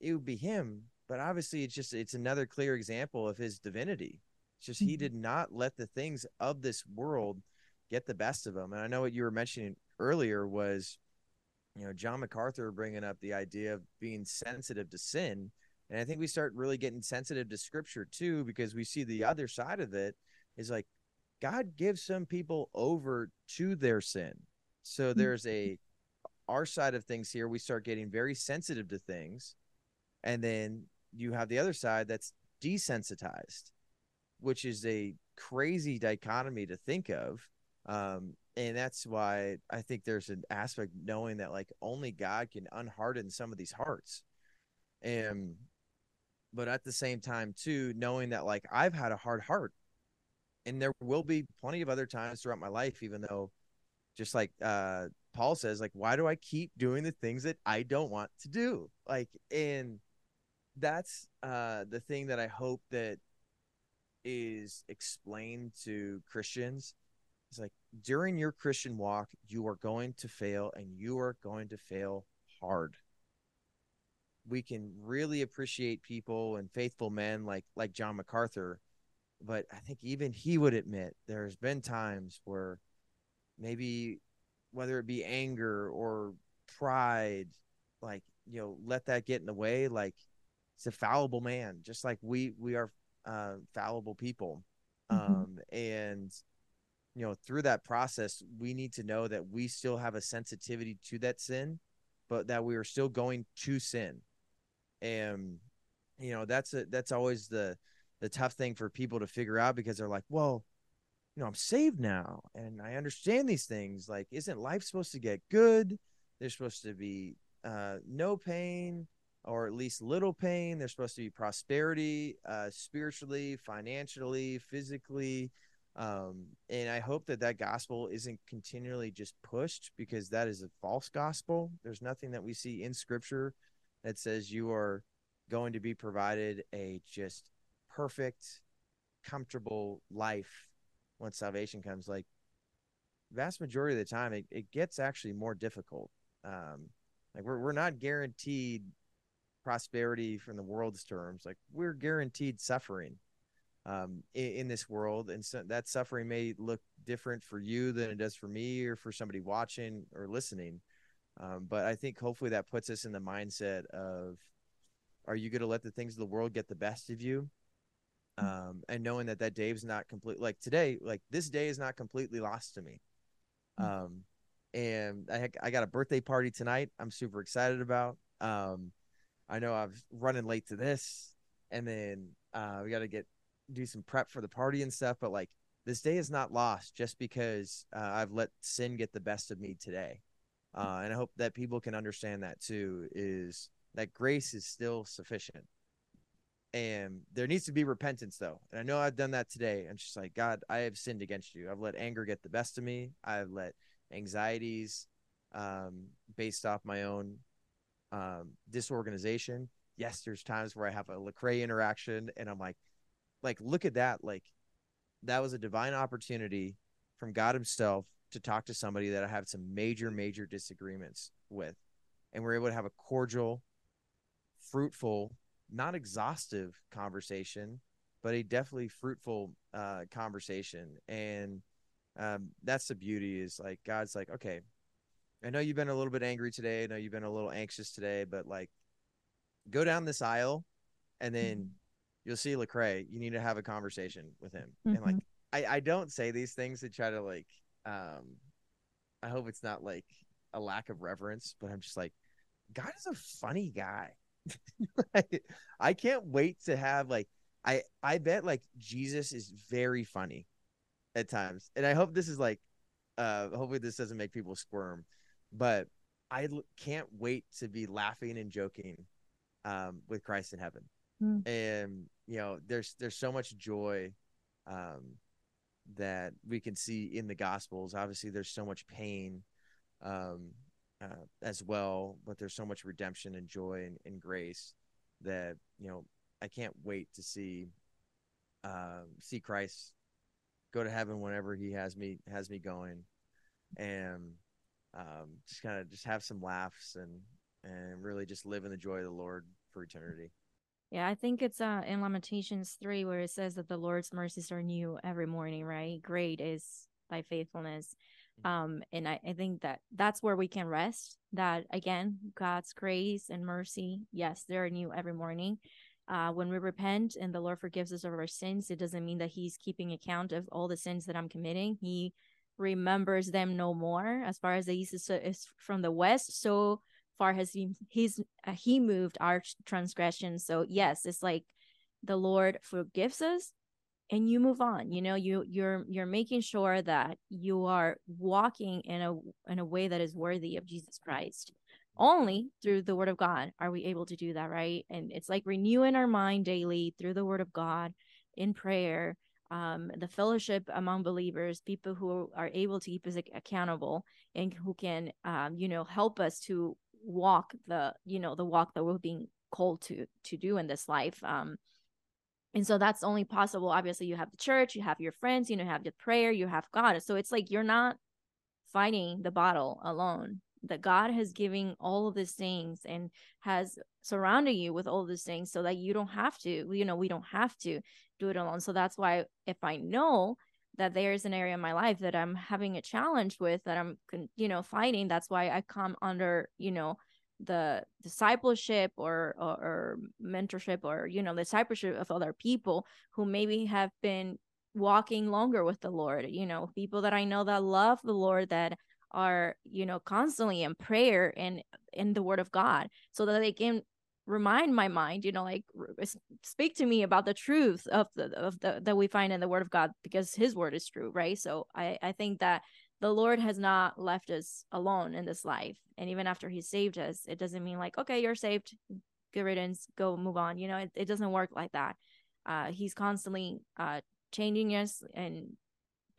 it would be him. But obviously, it's just it's another clear example of his divinity. It's just he Mhm. did not let the things of this world get the best of him. And I know what you were mentioning earlier was, you know, John MacArthur bringing up the idea of being sensitive to sin. And I think we start really getting sensitive to scripture too, because we see the other side of it is like God gives some people over to their sin. So there's a our side of things here, we start getting very sensitive to things. And then you have the other side that's desensitized, which is a crazy dichotomy to think of. Um, and that's why I think there's an aspect knowing that like only God can unharden some of these hearts. And but at the same time too, knowing that like I've had a hard heart and there will be plenty of other times throughout my life, even though just like uh Paul says, like, why do I keep doing the things that I don't want to do? Like, and that's uh the thing that I hope that is explained to Christians. It's like during your Christian walk, you are going to fail and you are going to fail hard. We can really appreciate people and faithful men like like John MacArthur, but I think even he would admit there's been times where maybe whether it be anger or pride, like you know, let that get in the way. Like it's a fallible man, just like we we are uh, fallible people, Mhm. um, and you know, through that process, we need to know that we still have a sensitivity to that sin, but that we are still going to sin, and you know, that's a that's always the the tough thing for people to figure out because they're like, well, you know, I'm saved now and I understand these things. Like, isn't life supposed to get good? There's supposed to be uh, no pain or at least little pain. There's supposed to be prosperity, uh, spiritually, financially, physically. Um, and I hope that that gospel isn't continually just pushed because that is a false gospel. There's nothing that we see in scripture that says you are going to be provided a just perfect, comfortable life once salvation comes like vast majority of the time it, it gets actually more difficult. Um like we're, we're not guaranteed prosperity from the world's terms. Like we're guaranteed suffering um in, in this world. And so that suffering may look different for you than it does for me or for somebody watching or listening. Um, but i think hopefully that puts us in the mindset of are you going to let the things of the world get the best of you um, and knowing that that Dave's not complete like today, like this day is not completely lost to me. Um, and I I got a birthday party tonight. I'm super excited about. Um, I know i am running late to this, and then uh, we got to get do some prep for the party and stuff. But like this day is not lost just because uh, I've let sin get the best of me today. Uh, and I hope that people can understand that too. Is that grace is still sufficient and there needs to be repentance though. And i know i've done that today. I'm just like god i have sinned against you. I've let anger get the best of me. I've let anxieties um, based off my own um, disorganization. Yes there's times where i have a lecrae interaction and i'm like like look at that. Like that was a divine opportunity from god himself to talk to somebody that i have some major major disagreements with. And we're able to have a cordial fruitful not exhaustive conversation, but a definitely fruitful uh, conversation. And um, that's the beauty is like God's like, okay, I know you've been a little bit angry today. I know you've been a little anxious today, but like, go down this aisle, and then you'll see Lecrae. You need to have a conversation with him. And like, I I don't say these things to try to like, um, I hope it's not like a lack of reverence, but I'm just like, God is a funny guy. I can't wait to have like I I bet like Jesus is very funny at times. And I hope this is like uh hopefully this doesn't make people squirm, but I l- can't wait to be laughing and joking um with Christ in heaven. Mm. And you know, there's there's so much joy um that we can see in the gospels. Obviously there's so much pain um uh, as well, but there's so much redemption and joy and, and grace that you know I can't wait to see um, see Christ go to heaven whenever He has me has me going, and um, just kind of just have some laughs and and really just live in the joy of the Lord for eternity. Yeah, I think it's uh in Lamentations 3 where it says that the Lord's mercies are new every morning, right? Great is thy faithfulness. Um and I, I think that that's where we can rest that again, God's grace and mercy, yes, they're new every morning. Uh, when we repent and the Lord forgives us of our sins, it doesn't mean that He's keeping account of all the sins that I'm committing. He remembers them no more. As far as the east is from the west, so far has he he's uh, he moved our transgressions so yes it's like the lord forgives us and you move on you know you you're you're making sure that you are walking in a in a way that is worthy of jesus christ. Only through the word of god are we able to do that right? And it's like renewing our mind daily through the word of god in prayer um, the fellowship among believers, people who are able to keep us accountable and who can, um, you know, help us to walk the you know the walk that we're being called to to do in this life. Um and so that's only possible obviously you have the church you have your friends you know you have the prayer you have god. So it's like you're not fighting the battle alone that god has given all of these things and has surrounded you with all these things so that you don't have to you know we don't have to do it alone. So that's why if i know that there's an area in my life that I'm having a challenge with that I'm you know fighting that's why I come under you know the discipleship or, or, or mentorship or you know discipleship of other people who maybe have been walking longer with the Lord you know people that I know that love the Lord that are you know constantly in prayer and in the word of God so that they can remind my mind you know like speak to me about the truth of the of the that we find in the word of god because his word is true right? So i i think that the lord has not left us alone in this life. And even after he saved us it doesn't mean like okay you're saved. Good riddance go move on. You know it, it doesn't work like that. Uh he's constantly uh changing us and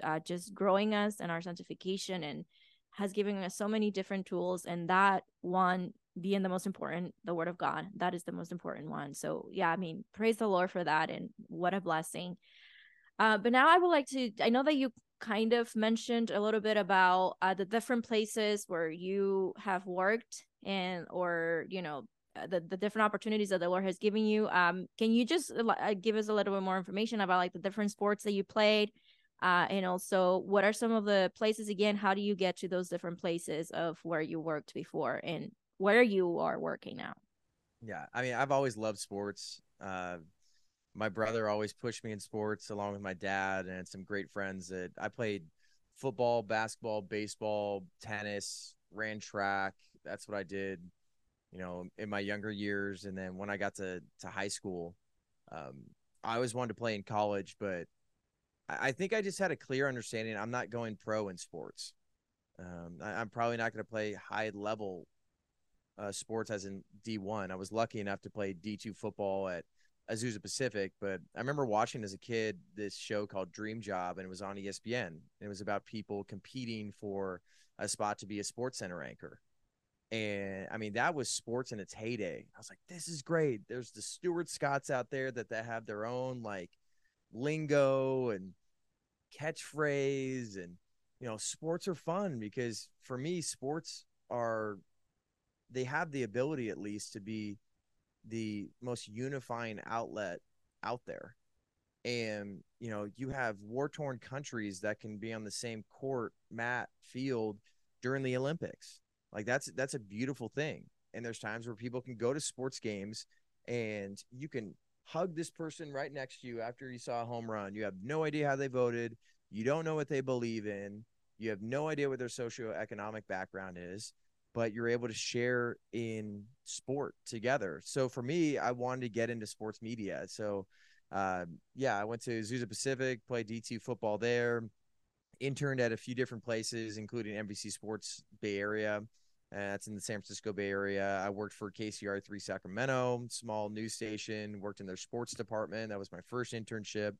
uh just growing us and our sanctification and has given us so many different tools. And that one being the most important the word of god that is the most important one. So yeah i mean praise the lord for that and what a blessing. Uh, but now i would like to i know that you kind of mentioned a little bit about uh, the different places where you have worked and or you know uh, the, the different opportunities that the lord has given you um can you just uh, give us a little bit more information about like the different sports that you played uh, and also what are some of the places again how do you get to those different places of where you worked before and where you are working now. Yeah, I mean, I've always loved sports. Uh, my brother always pushed me in sports, along with my dad and some great friends. That I played football, basketball, baseball, tennis, ran track. That's what I did, you know, in my younger years. And then when I got to to high school, um, I always wanted to play in college, but I, think I just had a clear understanding. I'm not going pro in sports. Um, I, am probably not going to play high level uh, sports as in D1. I was lucky enough to play D2 football at Azusa Pacific, but I remember watching as a kid this show called Dream Job, and it was on ESPN. And it was about people competing for a spot to be a sports center anchor. And I mean, that was sports in its heyday. I was like, this is great. There's the Stuart Scotts out there that, that have their own like lingo and catchphrase. And, you know, sports are fun because for me, sports are they have the ability at least to be the most unifying outlet out there. And you know you have war torn countries that can be on the same court mat field during the olympics. Like that's that's a beautiful thing. And there's times where people can go to sports games and you can hug this person right next to you after you saw a home run. You have no idea how they voted. You don't know what they believe in. You have no idea what their socioeconomic background is but you're able to share in sport together. So for me, I wanted to get into sports media. So uh, yeah, I went to Azusa Pacific, played D2 football there, interned at a few different places, including NBC Sports Bay Area. Uh, that's in the San Francisco Bay Area. I worked for KCRA 3 Sacramento, small news station, worked in their sports department. That was my first internship.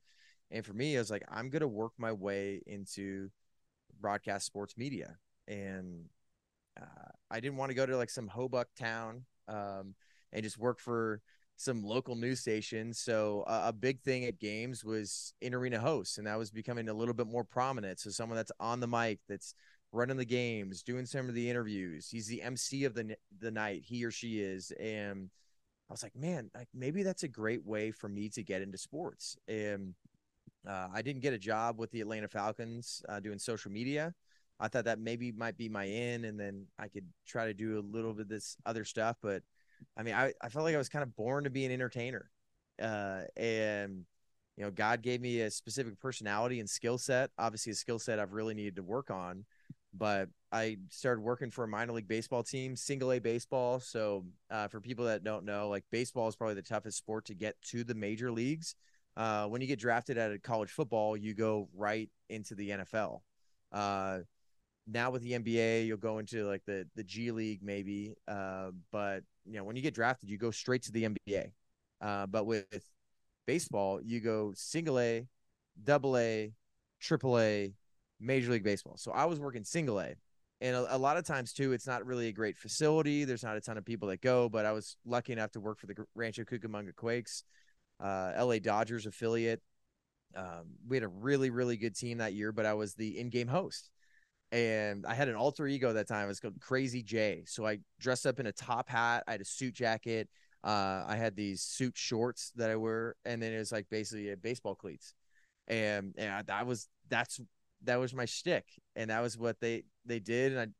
And for me, I was like, I'm going to work my way into broadcast sports media. And uh, I didn't want to go to like some Hobuck town um, and just work for some local news stations. So uh, a big thing at games was in arena hosts, and that was becoming a little bit more prominent. So someone that's on the mic, that's running the games, doing some of the interviews. He's the MC of the the night. He or she is, and I was like, man, like maybe that's a great way for me to get into sports. And uh, I didn't get a job with the Atlanta Falcons uh, doing social media. I thought that maybe might be my in, and then I could try to do a little bit of this other stuff. But I mean, I, I felt like I was kind of born to be an entertainer. Uh, and, you know, God gave me a specific personality and skill set, obviously, a skill set I've really needed to work on. But I started working for a minor league baseball team, single A baseball. So, uh, for people that don't know, like baseball is probably the toughest sport to get to the major leagues. Uh, when you get drafted out of college football, you go right into the NFL. Now with the NBA, you'll go into like the the G League maybe, uh, but you know when you get drafted, you go straight to the NBA. Uh, but with baseball, you go single A, double A, triple A, Major League Baseball. So I was working single A, and a, a, lot of times too, it's not really a great facility. There's not a ton of people that go, but I was lucky enough to work for the Rancho Cucamonga Quakes, uh, LA Dodgers affiliate. Um, we had a really really good team that year, but I was the in-game host and I had an alter ego that time. It was called Crazy J. So I dressed up in a top hat. I had a suit jacket. Uh, I had these suit shorts that I wear, and then it was like basically a baseball cleats, and and that was that's that was my shtick, and that was what they they did, and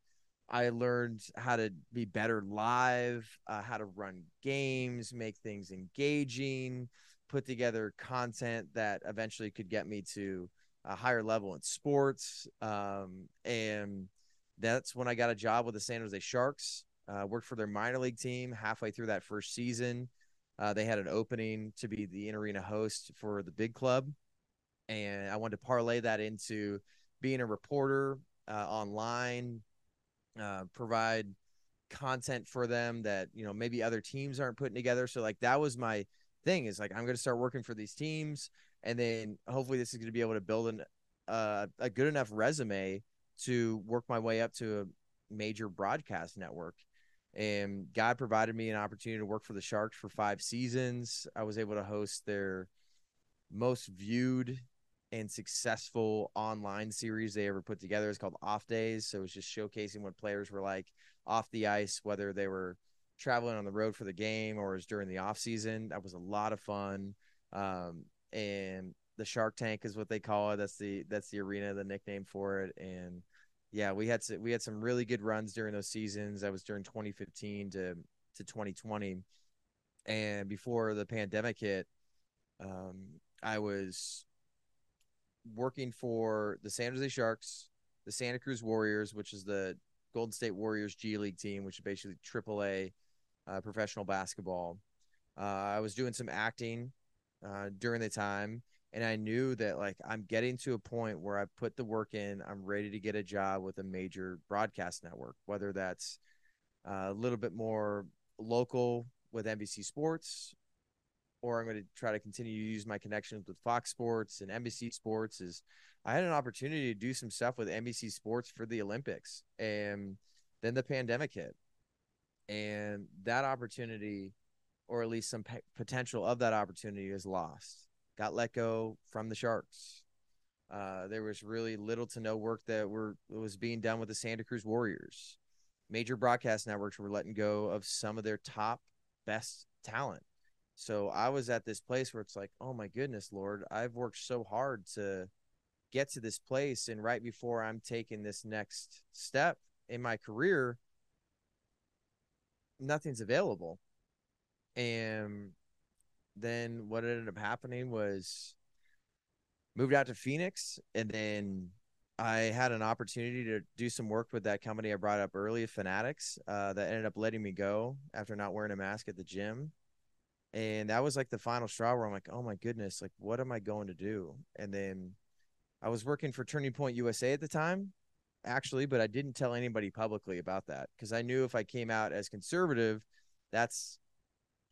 I I learned how to be better live, uh, how to run games, make things engaging, put together content that eventually could get me to a higher level in sports. Um, and that's when I got a job with the San Jose Sharks. Uh, worked for their minor league team halfway through that first season. Uh, they had an opening to be the in arena host for the big club. And I wanted to parlay that into being a reporter uh, online, uh, provide content for them that, you know, maybe other teams aren't putting together. So, like, that was my thing is like, I'm going to start working for these teams and then hopefully this is going to be able to build an uh, a good enough resume to work my way up to a major broadcast network. And God provided me an opportunity to work for the Sharks for five seasons. I was able to host their most viewed and successful online series they ever put together. It's called Off Days. So it's just showcasing what players were like off the ice, whether they were traveling on the road for the game or was during the off season. That was a lot of fun. Um, and the Shark Tank is what they call it. That's the that's the arena, the nickname for it. And yeah, we had we had some really good runs during those seasons. That was during 2015 to to 2020, and before the pandemic hit, um, I was working for the San Jose Sharks, the Santa Cruz Warriors, which is the Golden State Warriors G League team, which is basically AAA uh, professional basketball. Uh, I was doing some acting uh, during the time and I knew that like I'm getting to a point where I've put the work in. I'm ready to get a job with a major broadcast network, whether that's uh, a little bit more local with NBC Sports, or I'm going to try to continue to use my connections with Fox Sports and NBC Sports. Is I had an opportunity to do some stuff with NBC Sports for the Olympics, and then the pandemic hit, and that opportunity or at least some p- potential of that opportunity is lost. Got let go from the Sharks. Uh, there was really little to no work that were was being done with the Santa Cruz Warriors. Major broadcast networks were letting go of some of their top best talent. So I was at this place where it's like, oh my goodness, Lord, I've worked so hard to get to this place, and right before I'm taking this next step in my career, nothing's available. And then what ended up happening was moved out to Phoenix and then I had an opportunity to do some work with that company I brought up earlier, Fanatics, uh, that ended up letting me go after not wearing a mask at the gym. And that was like the final straw where I'm like, oh my goodness, like, what am I going to do? And then I was working for Turning Point USA at the time, actually, but I didn't tell anybody publicly about that because I knew if I came out as conservative, that's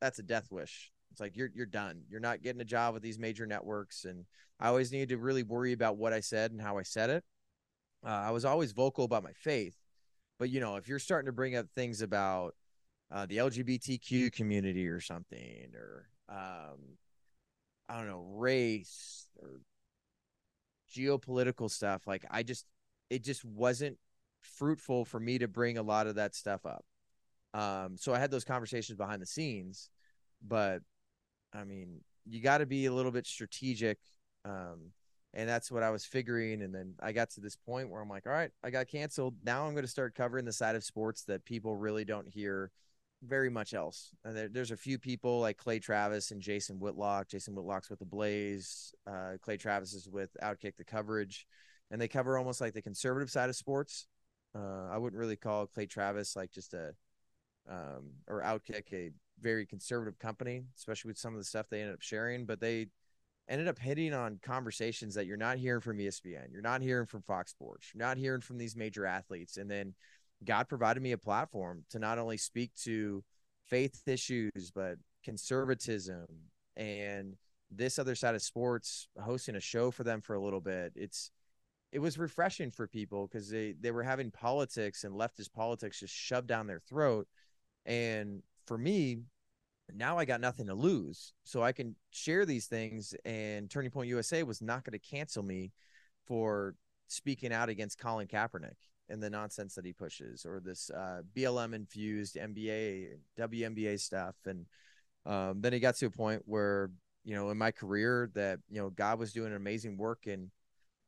that's a death wish. It's like you're you're done. You're not getting a job with these major networks, and I always needed to really worry about what I said and how I said it. Uh, I was always vocal about my faith, but you know, if you're starting to bring up things about uh, the LGBTQ community or something, or um, I don't know, race or geopolitical stuff, like I just it just wasn't fruitful for me to bring a lot of that stuff up. Um, so I had those conversations behind the scenes, but I mean, you got to be a little bit strategic. Um, and that's what I was figuring. And then I got to this point where I'm like, all right, I got canceled. Now I'm going to start covering the side of sports that people really don't hear very much else. There, there's a few people like Clay Travis and Jason Whitlock. Jason Whitlock's with the Blaze. Uh, Clay Travis is with Outkick the coverage, and they cover almost like the conservative side of sports. Uh, I wouldn't really call Clay Travis like just a um, or Outkick a very conservative company, especially with some of the stuff they ended up sharing. But they ended up hitting on conversations that you're not hearing from ESPN, you're not hearing from Fox Sports, you're not hearing from these major athletes, and then God provided me a platform to not only speak to faith issues, but conservatism and this other side of sports, hosting a show for them for a little bit. It's it was refreshing for people because they they were having politics and leftist politics just shoved down their throat. And for me, now I got nothing to lose. So I can share these things and Turning Point USA was not going to cancel me for speaking out against Colin Kaepernick and the nonsense that he pushes or this uh, BLM infused NBA, WNBA stuff. And um, then it got to a point where, you know, in my career that, you know, God was doing amazing work in,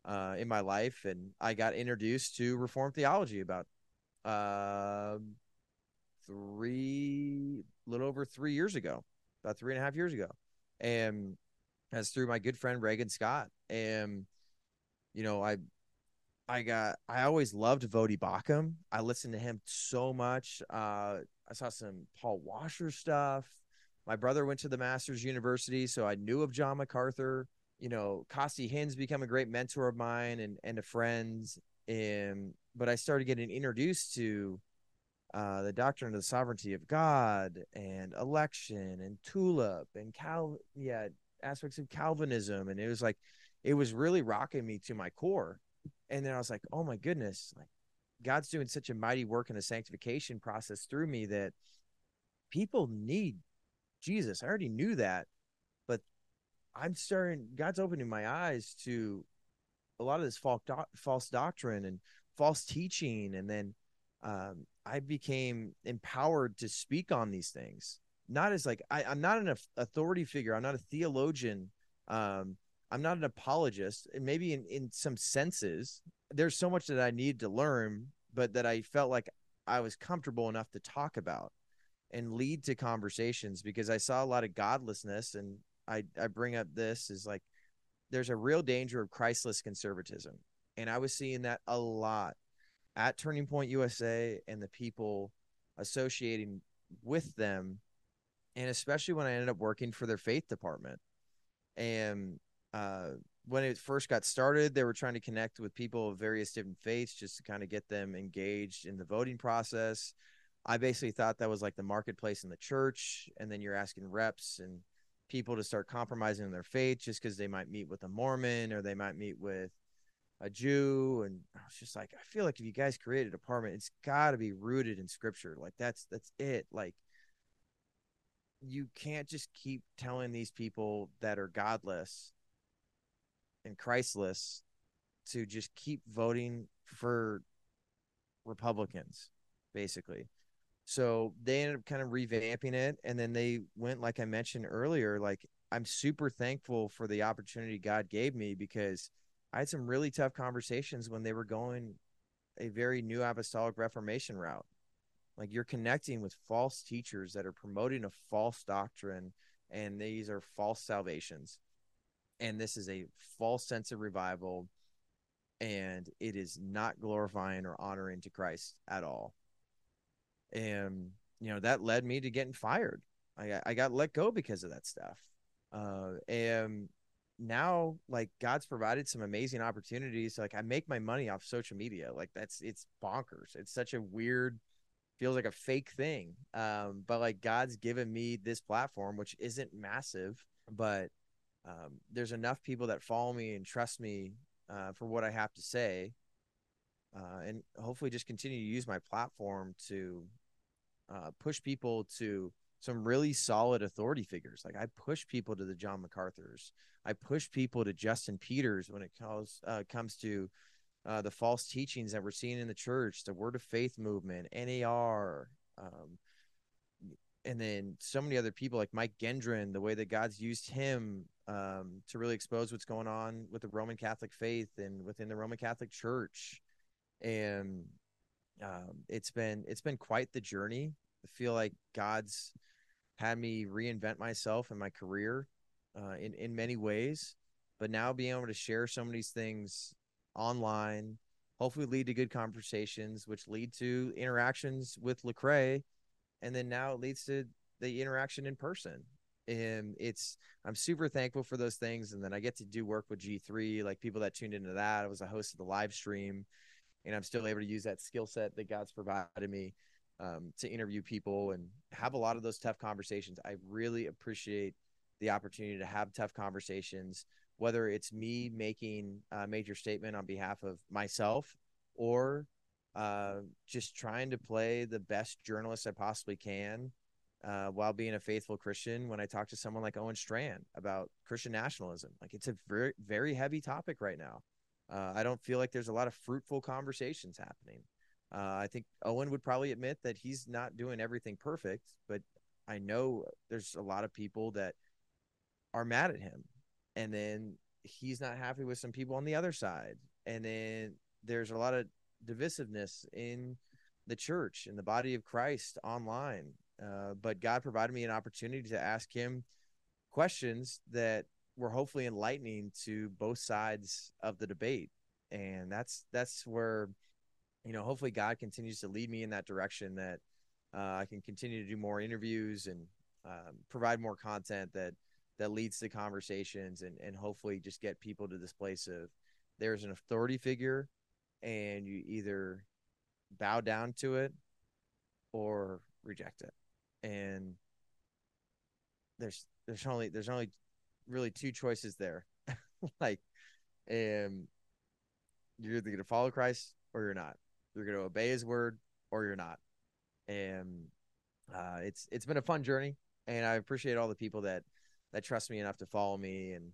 uh, in my life. And I got introduced to reform theology about uh, three, little over three years ago, about three and a half years ago. And that's through my good friend Reagan Scott. And, you know, I I got I always loved Voddie Baucham. I listened to him so much. Uh, I saw some Paul Washer stuff. My brother went to the Masters University, so I knew of John MacArthur. You know, Costi Hinn's become a great mentor of mine and and a friend. And but I started getting introduced to uh, the doctrine of the sovereignty of God and election and tulip and Cal yeah aspects of Calvinism, and it was like it was really rocking me to my core and then I was like, oh my goodness, like God's doing such a mighty work in the sanctification process through me that people need Jesus. I already knew that, but I'm starting. God's opening my eyes to a lot of this false false doctrine and false teaching, and then um, I became empowered to speak on these things. Not as like I, I'm not an authority figure. I'm not a theologian. Um, I'm not an apologist. And maybe in, in some senses, there's so much that I need to learn, but that I felt like I was comfortable enough to talk about and lead to conversations because I saw a lot of godlessness. And I, I bring up this is like there's a real danger of Christless conservatism. And I was seeing that a lot at Turning Point USA and the people associating with them. And especially when I ended up working for their faith department. And uh, when it first got started, they were trying to connect with people of various different faiths just to kind of get them engaged in the voting process. I basically thought that was like the marketplace in the church, and then you're asking reps and people to start compromising their faith just because they might meet with a Mormon or they might meet with a Jew. And I was just like, I feel like if you guys create a department, it's got to be rooted in Scripture. Like that's that's it. Like you can't just keep telling these people that are godless and Christless to just keep voting for Republicans, basically. So they ended up kind of revamping it. And then they went, like I mentioned earlier, like I'm super thankful for the opportunity God gave me because I had some really tough conversations when they were going a very new apostolic reformation route. Like you're connecting with false teachers that are promoting a false doctrine, and these are false salvations and this is a false sense of revival and it is not glorifying or honoring to Christ at all. And you know that led me to getting fired. I I got let go because of that stuff. Uh, and now like God's provided some amazing opportunities. Like I make my money off social media. Like that's it's bonkers. It's such a weird feels like a fake thing. Um, but like God's given me this platform, which isn't massive, but um, there's enough people that follow me and trust me uh, for what I have to say, uh, and hopefully just continue to use my platform to uh, push people to some really solid authority figures. Like I push people to the John MacArthur's, I push people to Justin Peters when it comes uh, comes to uh, the false teachings that we're seeing in the church, the Word of Faith movement, NAR, um, and then so many other people like Mike Gendron, the way that God's used him um, to really expose what's going on with the Roman Catholic faith and within the Roman Catholic Church, and um, it's been it's been quite the journey. I feel like God's had me reinvent myself and my career uh, in in many ways, but now being able to share some of these things online, hopefully lead to good conversations, which lead to interactions with Lecrae, and then now it leads to the interaction in person. And it's I'm super thankful for those things, and then I get to do work with G3, like people that tuned into that. I was a host of the live stream, and I'm still able to use that skill set that God's provided me um, to interview people and have a lot of those tough conversations. I really appreciate the opportunity to have tough conversations, whether it's me making a major statement on behalf of myself or uh, just trying to play the best journalist I possibly can uh, while being a faithful Christian. When I talk to someone like Owen Strachan about Christian nationalism, like it's a very, very heavy topic right now. Uh, I don't feel like there's a lot of fruitful conversations happening. Uh, I think Owen would probably admit that he's not doing everything perfect, but I know there's a lot of people that are mad at him. And then he's not happy with some people on the other side. And then there's a lot of divisiveness in the church and the body of Christ online. Uh, but God provided me an opportunity to ask him questions that were hopefully enlightening to both sides of the debate. And that's that's where you know, hopefully God continues to lead me in that direction that uh, I can continue to do more interviews and um, provide more content that that leads to conversations and and hopefully just get people to this place of there's an authority figure and you either bow down to it or reject it. And there's there's only there's only really two choices there. Like um you're either going to follow Christ or you're not you're going to obey his word or you're not. And uh, it's it's been a fun journey, and I appreciate all the people that that trust me enough to follow me and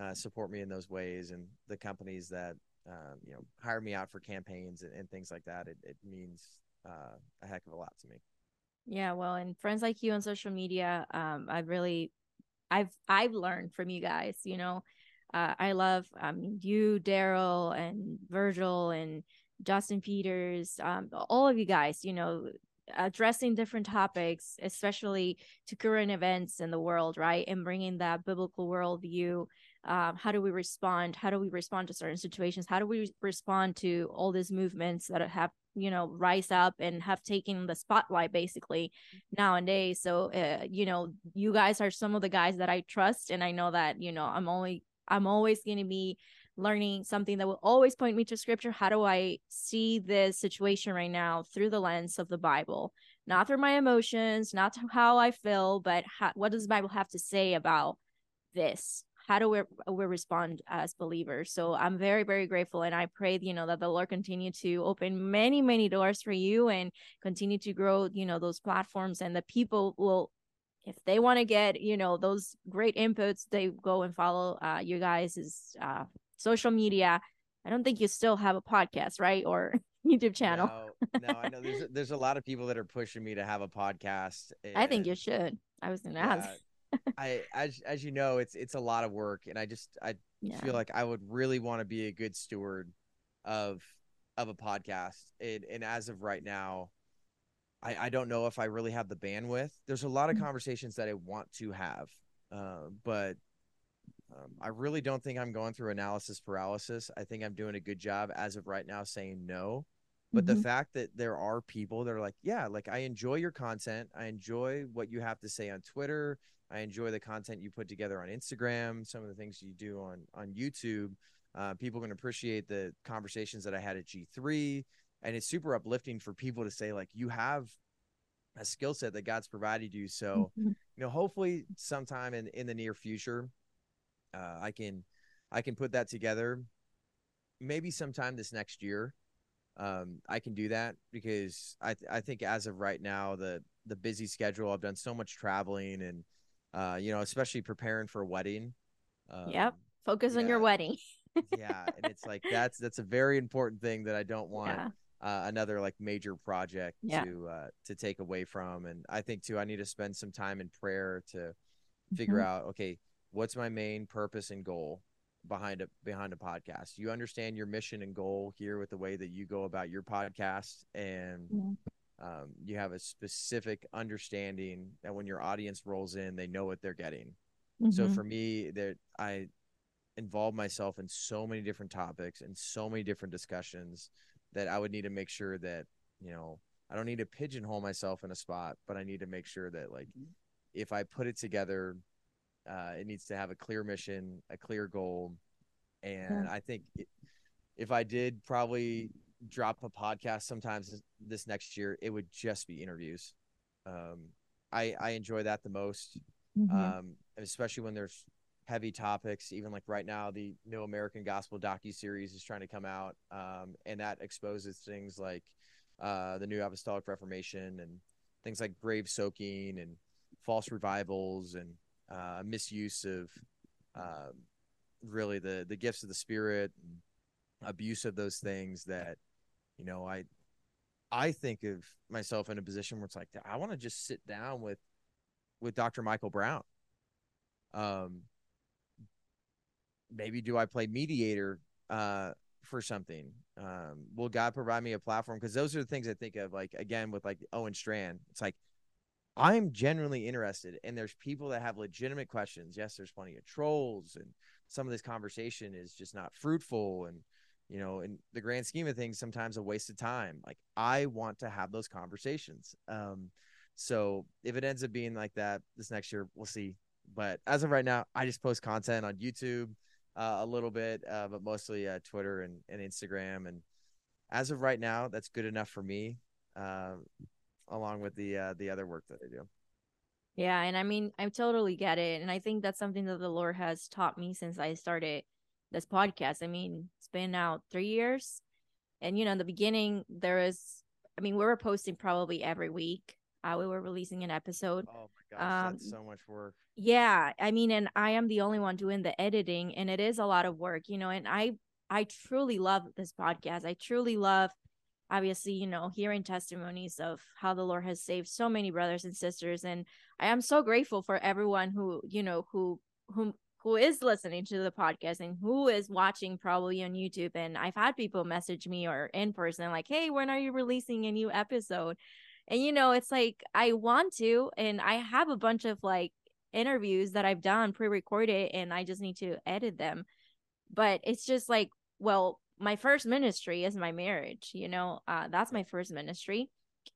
uh, support me in those ways, and the companies that um, you know hire me out for campaigns and, and things like that. It it means uh, a heck of a lot to me. Yeah, well, and friends like you on social media, um, I've really, I've I've learned from you guys. You know, uh, I love um, you, Darrell, and Virgil, and Justin Peters, um, all of you guys, you know, addressing different topics, especially to current events in the world, right? And bringing that biblical worldview. Um, how do we respond? How do we respond to certain situations? How do we respond to all these movements that have, you know, rise up and have taken the spotlight basically nowadays? So, uh, you know, you guys are some of the guys that I trust, and I know that, you know, I'm only, I'm always going to be learning something that will always point me to scripture. How do I see this situation right now through the lens of the Bible? Not through my emotions, not how I feel, but how, what does the Bible have to say about this? How do we, we respond as believers? So I'm very, very grateful. And I pray, you know, that the Lord continue to open many, many doors for you and continue to grow, you know, those platforms and the people will if they want to get you know those great inputs they go and follow uh you guys' is uh social media. I don't think you still have a podcast, right? Or YouTube channel. no, no, I know there's there's a lot of people that are pushing me to have a podcast. I think you should. I was gonna yeah, ask. I as as you know, it's it's a lot of work, and I just I yeah. feel like I would really want to be a good steward of of a podcast. And and as of right now, I I don't know if I really have the bandwidth. There's a lot of mm. conversations that I want to have, uh, but um, I really don't think I'm going through analysis paralysis. I think I'm doing a good job as of right now saying no. But mm-hmm. the fact that there are people that are like, yeah, like I enjoy your content. I enjoy what you have to say on Twitter. I enjoy the content you put together on Instagram, some of the things you do on on YouTube. Uh, people can appreciate the conversations that I had at G3, and it's super uplifting for people to say like, you have a skill set that God's provided you. So, mm-hmm. you know, hopefully, sometime in in the near future, uh, I can I can put that together. Maybe sometime this next year, um, I can do that because I th- I think as of right now the the busy schedule I've done so much traveling and uh, you know especially preparing for a wedding. Um, yep, focus yeah. on your wedding. yeah, and it's like that's that's a very important thing that I don't want yeah. uh, another like major project Yeah. to uh, to take away from. And I think too, I need to spend some time in prayer to figure Mhm. out okay, what's my main purpose and goal behind a behind a podcast. You understand your mission and goal here with the way that you go about your podcast, and Yeah. um, you have a specific understanding that when your audience rolls in, they know what they're getting. So Mhm. for me, that I involve myself in so many different topics and so many different discussions that I would need to make sure that you know I don't need to pigeonhole myself in a spot, but I need to make sure that like if I put it together, uh, it needs to have a clear mission, a clear goal, and Yeah. I think it, if I did probably drop a podcast sometimes this- next year, it would just be interviews. Um, I I enjoy that the most Mhm. um, especially when there's heavy topics. Even like right now, the New American Gospel docu series is trying to come out, um, and that exposes things like uh, the New Apostolic Reformation and things like grave soaking and false revivals and uh, misuse of um, really the the gifts of the Spirit, abuse of those things. That you know, I I think of myself in a position where it's like I want to just sit down with with Dr. Michael Brown. Um, maybe do I play mediator uh, for something? Um, will God provide me a platform? Because those are the things I think of. Like again, with like Owen Strachan, it's like I'm genuinely interested, and there's people that have legitimate questions. Yes, there's plenty of trolls, and some of this conversation is just not fruitful, and you know, in the grand scheme of things, sometimes a waste of time. Like I want to have those conversations. Um, so if it ends up being like that this next year, we'll see. But as of right now, I just post content on YouTube uh, a little bit, uh, but mostly uh, Twitter and, and Instagram. And as of right now, that's good enough for me, uh, along with the uh, the other work that I do. Yeah, and I mean, I totally get it. And I think that's something that the Lord has taught me since I started this podcast. I mean, it's been now three years. And, you know, in the beginning, there was, I mean, we were posting probably every week. Uh, we were releasing an episode. Oh my gosh, that's Um, so much work. Yeah, I mean, and I am the only one doing the editing, and it is a lot of work, you know. And I, I truly love this podcast. I truly love, obviously, you know, hearing testimonies of how the Lord has saved so many brothers and sisters, and I am so grateful for everyone who, you know, who, who, who is listening to the podcast and who is watching probably on YouTube. And I've had people message me or in person, like, "Hey, when are you releasing a new episode?" And you know, it's like I want to, and I have a bunch of like interviews that I've done pre-recorded and I just need to edit them. But it's just like, well, my first ministry is my marriage, you know. Uh that's my first ministry.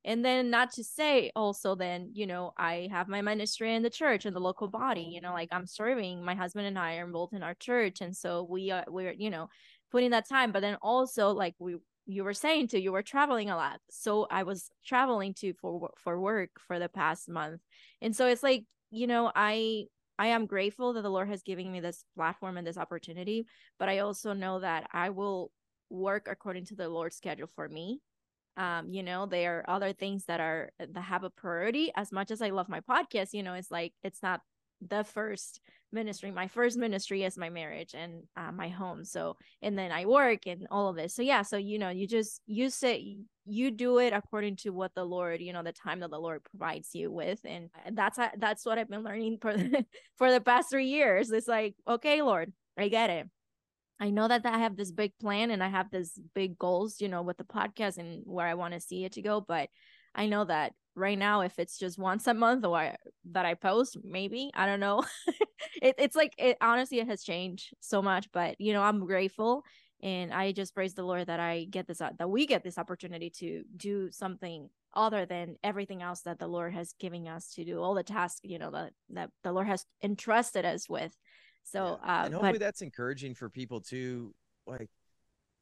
And then not to say also then, you know, I have my ministry in the church in the local body, you know, like I'm serving, my husband and I are involved in our church and so we are we're, you know, putting that time, but then also like we you were saying to you were traveling a lot. So I was traveling to for for work for the past month. And so it's like you know i i am grateful that the lord has given me this platform and this opportunity but i also know that i will work according to the lord's schedule for me. Um you know there are other things that are that have a priority. As much as i love my podcast you know it's like it's not the first ministry my first ministry is my marriage and uh, my home. So and then i work and all of this. So yeah so you know you just you say you do it according to what the lord you know the time that the lord provides you with. And that's that's what i've been learning for the, for the past three years. It's like okay lord i get it. I know that i have this big plan and i have this big goals you know with the podcast and where i want to see it to go but i know that right now if it's just once a month or I, that i post maybe i don't know it, it's like it honestly it has changed so much but you know i'm grateful and i just praise the lord that i get this that we get this opportunity to do something other than everything else that the lord has given us to do all the tasks you know that that the lord has entrusted us with so Yeah. uh and hopefully but that's encouraging for people to like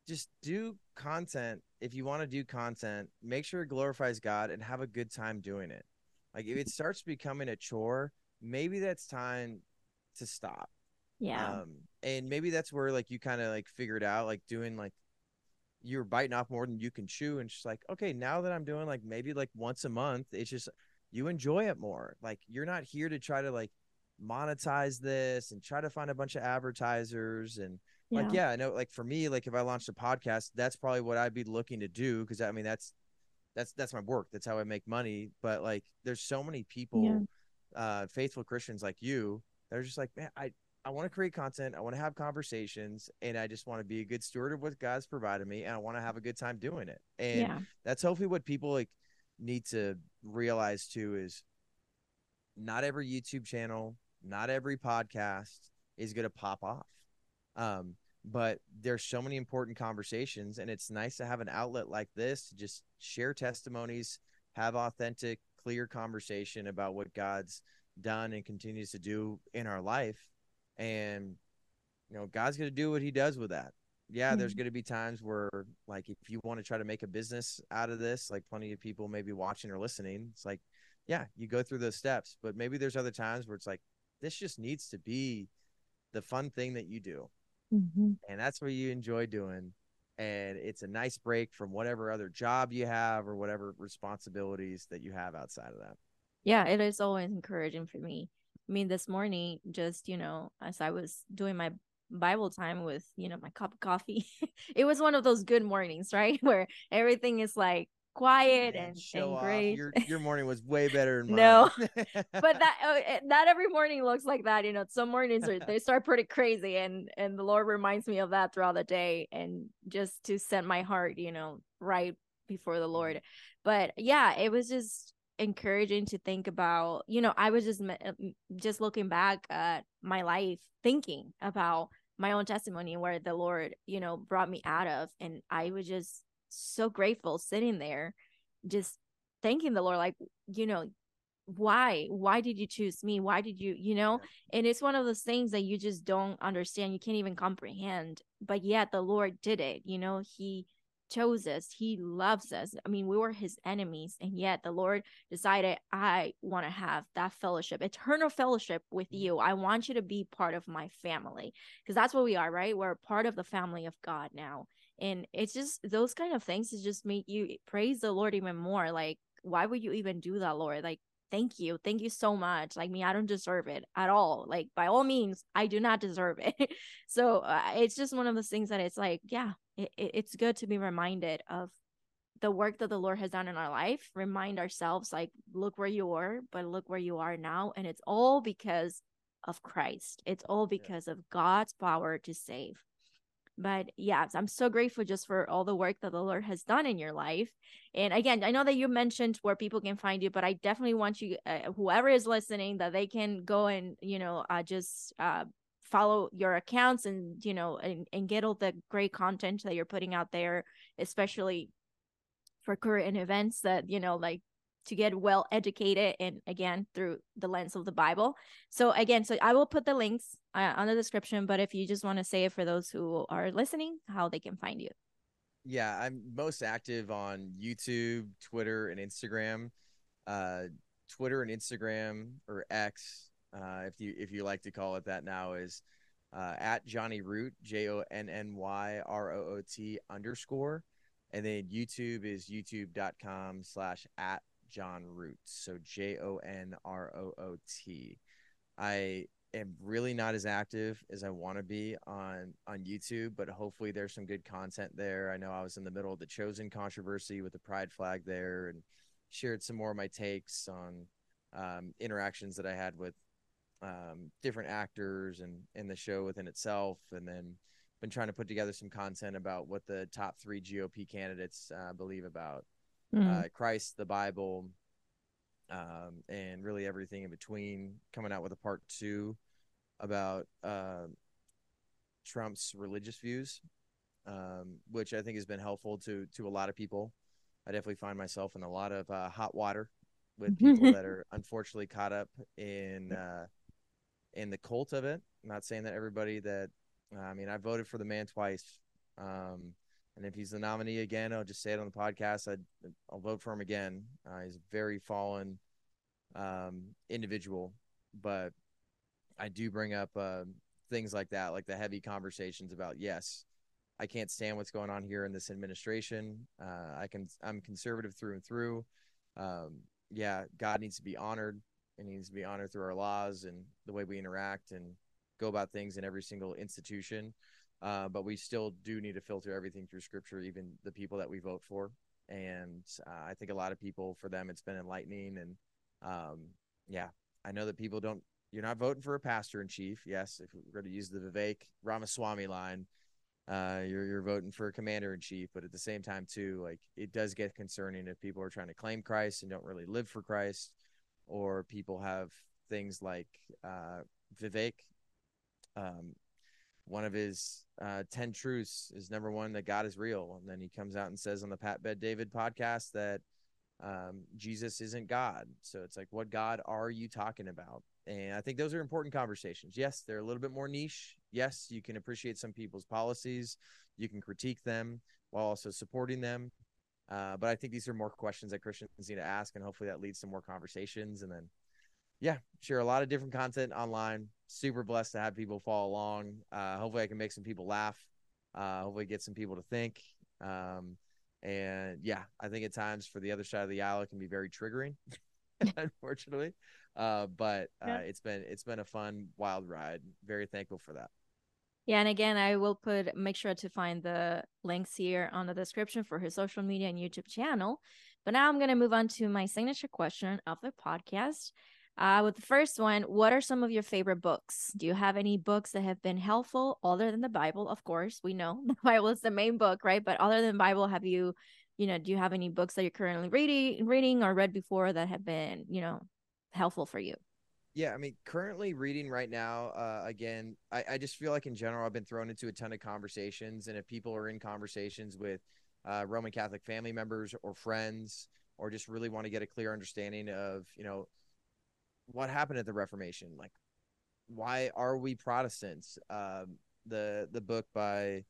just do content. If you want to do content make sure it glorifies god and have a good time doing it. Like if it starts becoming a chore maybe that's time to stop. Yeah. Um and maybe that's where like you kind of like figured out like doing like you're biting off more than you can chew and just like okay now that i'm doing like maybe like once a month it's just you enjoy it more. Like you're not here to try to like monetize this and try to find a bunch of advertisers and yeah. like yeah i know like for me like if i launched a podcast that's probably what i'd be looking to do because i mean that's that's that's my work that's how i make money but like there's so many people yeah. uh faithful christians like you that are just like man i i want to create content i want to have conversations and i just want to be a good steward of what god's provided me and i want to have a good time doing it and yeah. that's hopefully what people like need to realize too is not every youtube channel not every podcast is going to pop off um but there's so many important conversations and it's nice to have an outlet like this to just share testimonies have authentic clear conversation about what god's done and continues to do in our life. And you know god's going to do what he does with that. Yeah mm-hmm. there's going to be times where like if you want to try to make a business out of this like plenty of people may be watching or listening. It's like yeah you go through those steps but maybe there's other times where it's like this just needs to be the fun thing that you do mm-hmm. and that's what you enjoy doing and it's a nice break from whatever other job you have or whatever responsibilities that you have outside of that. Yeah it is always encouraging for me. I mean this morning just you know as i was doing my bible time with you know my cup of coffee it was one of those good mornings right? Where everything is like quiet and, and great. Your your morning was way better than mine. no, but that uh, not every morning looks like that. You know, some mornings are they start pretty crazy, and and the Lord reminds me of that throughout the day, and just to set my heart, you know, right before the Lord. Mm-hmm. But yeah, it was just encouraging to think about. You know, I was just uh, just looking back at my life, thinking about my own testimony where the Lord, you know, brought me out of, and I was just so grateful sitting there just thanking the lord like you know why? Why did you choose me? Why did you you know? And it's one of those things that you just don't understand you can't even comprehend but yet the lord did it you know? He chose us he loves us. I mean we were his enemies and yet the lord decided i want to have that fellowship eternal fellowship with mm-hmm. you. I want you to be part of my family. Because that's what we are right? We're part of the family of god now and it's just those kind of things to just make you praise the lord even more like why would you even do that lord? Like thank you thank you so much. Like me i don't deserve it at all. Like by all means i do not deserve it. So uh, it's just one of those things that it's like yeah it, it's good to be reminded of the work that the lord has done in our life. Remind ourselves like look where you were but look where you are now. And it's all because of christ. It's all because yeah. of god's power to save but yeah i'm so grateful just for all the work that the lord has done in your life. And again i know that you mentioned where people can find you but i definitely want you uh, whoever is listening that they can go and you know uh, just uh, follow your accounts and you know and, and get all the great content that you're putting out there especially for current events that you know like to get well educated and again through the lens of the bible. So again so i will put the links uh, on the description but if you just want to say it for those who are listening how they can find you. Yeah i'm most active on youtube twitter and instagram. Uh twitter and instagram or x uh if you if you like to call it that now is uh at johnny root j-o-n-n-y-r-o-o-t underscore. And then youtube is youtube.com slash at Jon Root. So J O N R O O T. I am really not as active as I want to be on on YouTube, but hopefully there's some good content there. I know I was in the middle of the Chosen controversy with the pride flag there, and shared some more of my takes on um, interactions that I had with um, different actors and in the show within itself, and then been trying to put together some content about what the top three GOP candidates uh, believe about mm-hmm. uh, Christ, the Bible, um, and really everything in between. Coming out with a part two about uh, Trump's religious views, um, which I think has been helpful to to a lot of people. I definitely find myself in a lot of uh, hot water with people that are unfortunately caught up in uh, in the cult of it. I'm not saying that everybody that I mean I voted for the man twice. Um, and if he's the nominee again, I'll just say it on the podcast. i will vote for him again. Uh, he's a very fallen um, individual, but I do bring up uh, things like that, like the heavy conversations about yes, I can't stand what's going on here in this administration. Uh, I can I'm conservative through and through. Um, yeah, God needs to be honored, and needs to be honored through our laws and the way we interact and go about things in every single institution uh, but we still do need to filter everything through scripture, even the people that we vote for. And uh, I think a lot of people, for them, it's been enlightening. And um, yeah, I know that people don't. You're not voting for a pastor in chief. Yes, if we're going to use the Vivek Ramaswamy line, uh, you're you're voting for a commander in chief. But at the same time, too, like it does get concerning if people are trying to claim Christ and don't really live for Christ, or people have things like uh, Vivek. Um, one of his uh, 10 truths is number one that God is real. And then he comes out and says on the Pat Bet-David podcast that um, Jesus isn't God. So it's like, what God are you talking about? And I think those are important conversations. Yes, they're a little bit more niche. Yes, you can appreciate some people's policies, you can critique them while also supporting them. Uh, but I think these are more questions that Christians need to ask, and hopefully that leads to more conversations. And then, yeah, share a lot of different content online super blessed to have people follow along. Uh, hopefully, I can make some people laugh. Uh, hopefully, get some people to think. Um, and yeah, I think at times for the other side of the aisle, it can be very triggering, unfortunately. Uh, but uh, yeah. it's been it's been a fun, wild ride. Very thankful for that. Yeah, and again, I will put make sure to find the links here on the description for his social media and YouTube channel. But now I'm going to move on to my signature question of the podcast. Uh, with the first one, what are some of your favorite books? Do you have any books that have been helpful other than the Bible? Of course, we know the Bible is the main book, right? But other than Bible, have you, you know, do you have any books that you're currently reading, reading or read before that have been, you know, helpful for you? Yeah, I mean, currently reading right now, uh, again, I, I just feel like in general, I've been thrown into a ton of conversations. And if people are in conversations with uh, Roman Catholic family members or friends, or just really want to get a clear understanding of, you know, what happened at the Reformation? Like, why are we Protestants? Um, the the book by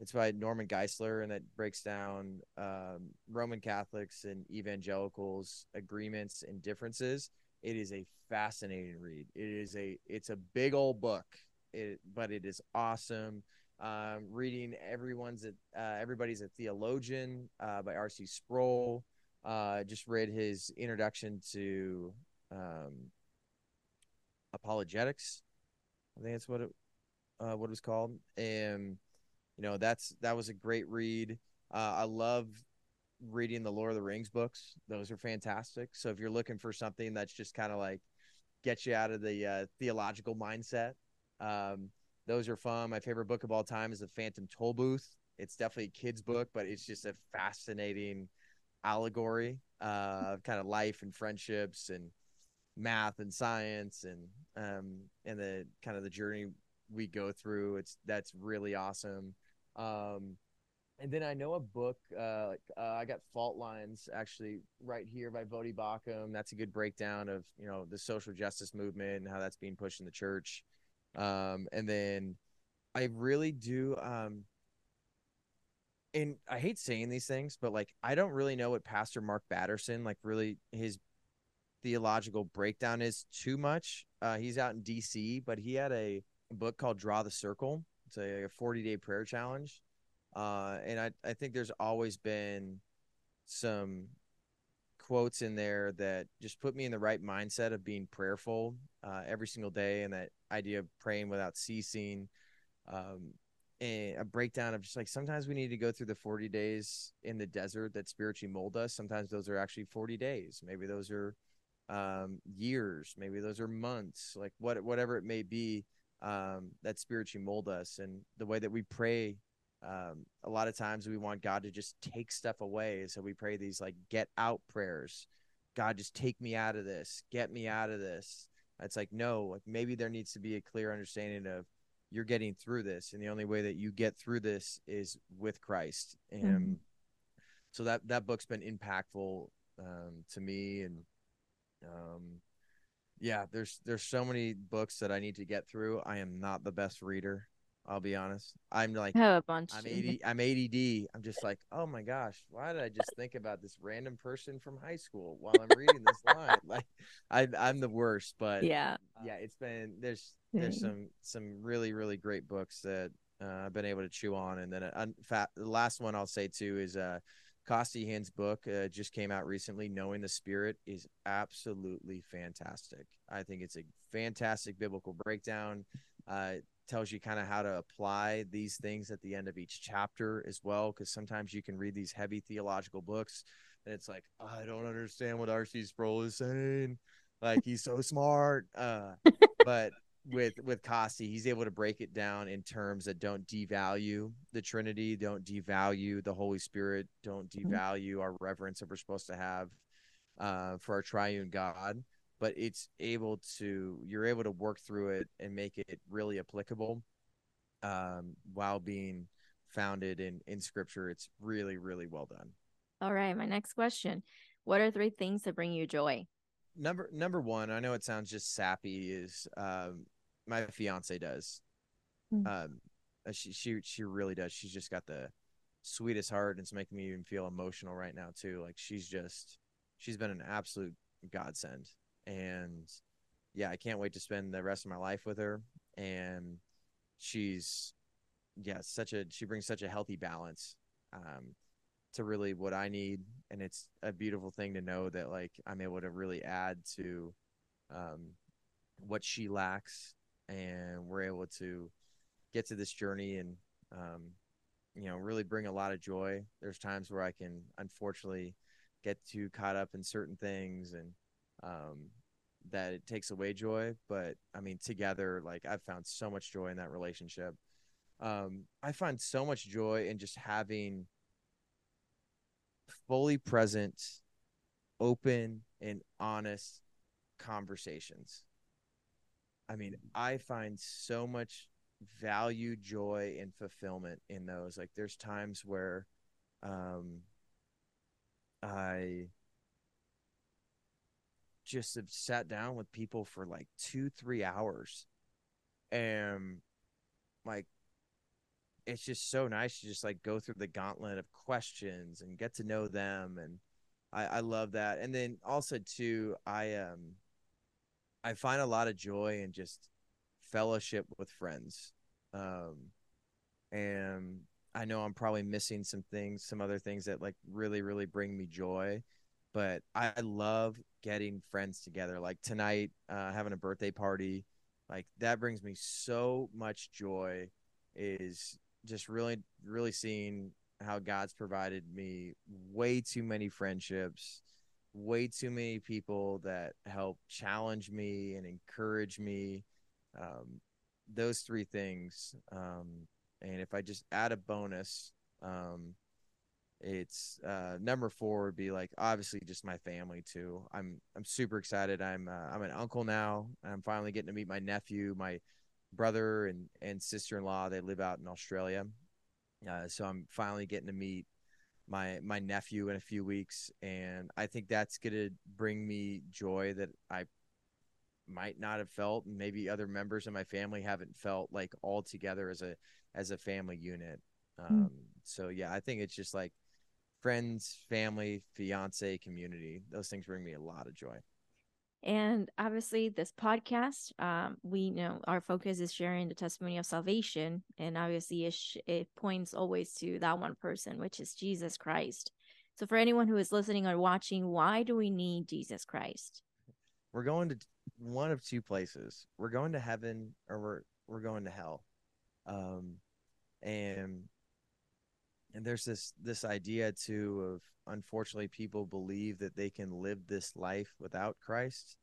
it's by Norman Geisler, and that breaks down um, Roman Catholics and evangelicals' agreements and differences. It is a fascinating read. It is a it's a big old book, it, but it is awesome. Um, reading everyone's uh, everybody's a theologian uh, by R.C. Sproul. Uh, just read his introduction to um, apologetics. I think that's what it uh, what it was called, and you know that's that was a great read. Uh, I love reading the Lord of the Rings books; those are fantastic. So if you're looking for something that's just kind of like gets you out of the uh, theological mindset, um, those are fun. My favorite book of all time is The Phantom Tollbooth. It's definitely a kid's book, but it's just a fascinating allegory uh, of kind of life and friendships and math and science and um and the kind of the journey we go through it's that's really awesome um and then I know a book, uh, uh, I got Fault Lines actually right here by Voddie Baucham. That's a good breakdown of, you know, the social justice movement and how that's being pushed in the church. Um, and then I really do, um, and I hate saying these things, but like, I don't really know what Pastor Mark Batterson, like really his theological breakdown is too much. Uh, he's out in DC, but he had a book called Draw the Circle. It's a, a 40 day prayer challenge. Uh, and I, I think there's always been some quotes in there that just put me in the right mindset of being prayerful uh, every single day and that idea of praying without ceasing. Um, and a breakdown of just like sometimes we need to go through the 40 days in the desert that spiritually mold us. Sometimes those are actually 40 days. Maybe those are um, years, maybe those are months, like what whatever it may be, um, that spiritually mold us. And the way that we pray, um, a lot of times we want God to just take stuff away. So we pray these like get out prayers. God, just take me out of this, get me out of this. It's like, no, like maybe there needs to be a clear understanding of you're getting through this. And the only way that you get through this is with Christ. And mm-hmm. so that, that book's been impactful um, to me and um, yeah, there's there's so many books that I need to get through. I am not the best reader. I'll be honest. I'm like I have a bunch. I'm 80. I'm ADD. I'm just like, oh my gosh, why did I just think about this random person from high school while I'm reading this line? Like, I I'm the worst. But yeah, yeah, it's been there's there's some some really really great books that uh, I've been able to chew on, and then uh, the last one I'll say too is uh Costi Hinn's book uh, just came out recently. Knowing the Spirit is absolutely fantastic. I think it's a fantastic biblical breakdown. Uh, tells you kind of how to apply these things at the end of each chapter as well. Because sometimes you can read these heavy theological books and it's like, I don't understand what R.C. Sproul is saying. Like he's so smart. Uh, but with with Costi, he's able to break it down in terms that don't devalue the Trinity, don't devalue the Holy Spirit, don't mm-hmm. devalue our reverence that we're supposed to have uh, for our triune God. But it's able to you're able to work through it and make it really applicable um, while being founded in in Scripture. It's really really well done. All right, my next question: What are three things that bring you joy? Number number one, I know it sounds just sappy, is um, my fiance does. Mm. Um, uh, she she she really does. She's just got the sweetest heart, and it's making me even feel emotional right now too. Like she's just she's been an absolute godsend, and yeah, I can't wait to spend the rest of my life with her. And she's yeah, such a she brings such a healthy balance um, to really what I need, and it's a beautiful thing to know that like I'm able to really add to um, what she lacks and we're able to get to this journey and um, you know really bring a lot of joy. There's times where i can unfortunately get too caught up in certain things and um, that it takes away joy. But i mean together like i've found so much joy in that relationship. Um, i find so much joy in just having fully present open and honest conversations I mean, I find so much value, joy, and fulfillment in those. Like, there's times where um, I just have sat down with people for like two, three hours, and like, it's just so nice to just like go through the gauntlet of questions and get to know them and I, I love that and then also too i um I find a lot of joy in just fellowship with friends. Um, and I know I'm probably missing some things, some other things that like really, really bring me joy. But I love getting friends together. Like tonight, uh, having a birthday party, like that brings me so much joy. Is just really, really seeing how God's provided me way too many friendships way too many people that help challenge me and encourage me. Um, those three things. Um, and if I just add a bonus, um, it's uh, number four would be like obviously just my family too. I'm I'm super excited. I'm uh, I'm an uncle now. I'm finally getting to meet my nephew, my brother and and sister in law. They live out in Australia, uh, so I'm finally getting to meet my my nephew in a few weeks and i think that's going to bring me joy that i might not have felt and maybe other members of my family haven't felt like all together as a as a family unit hmm. um, mm. so yeah i think it's just like friends family fiance community those things bring me a lot of joy and obviously, this podcast, um, we know our focus is sharing the testimony of salvation, and obviously, it, sh- it points always to that one person, which is Jesus Christ. So, for anyone who is listening or watching, why do we need Jesus Christ? We're going to one of two places. We're going to heaven, or we're we're going to hell. Um, and and there's this this idea too of unfortunately people believe that they can live this life without Christ,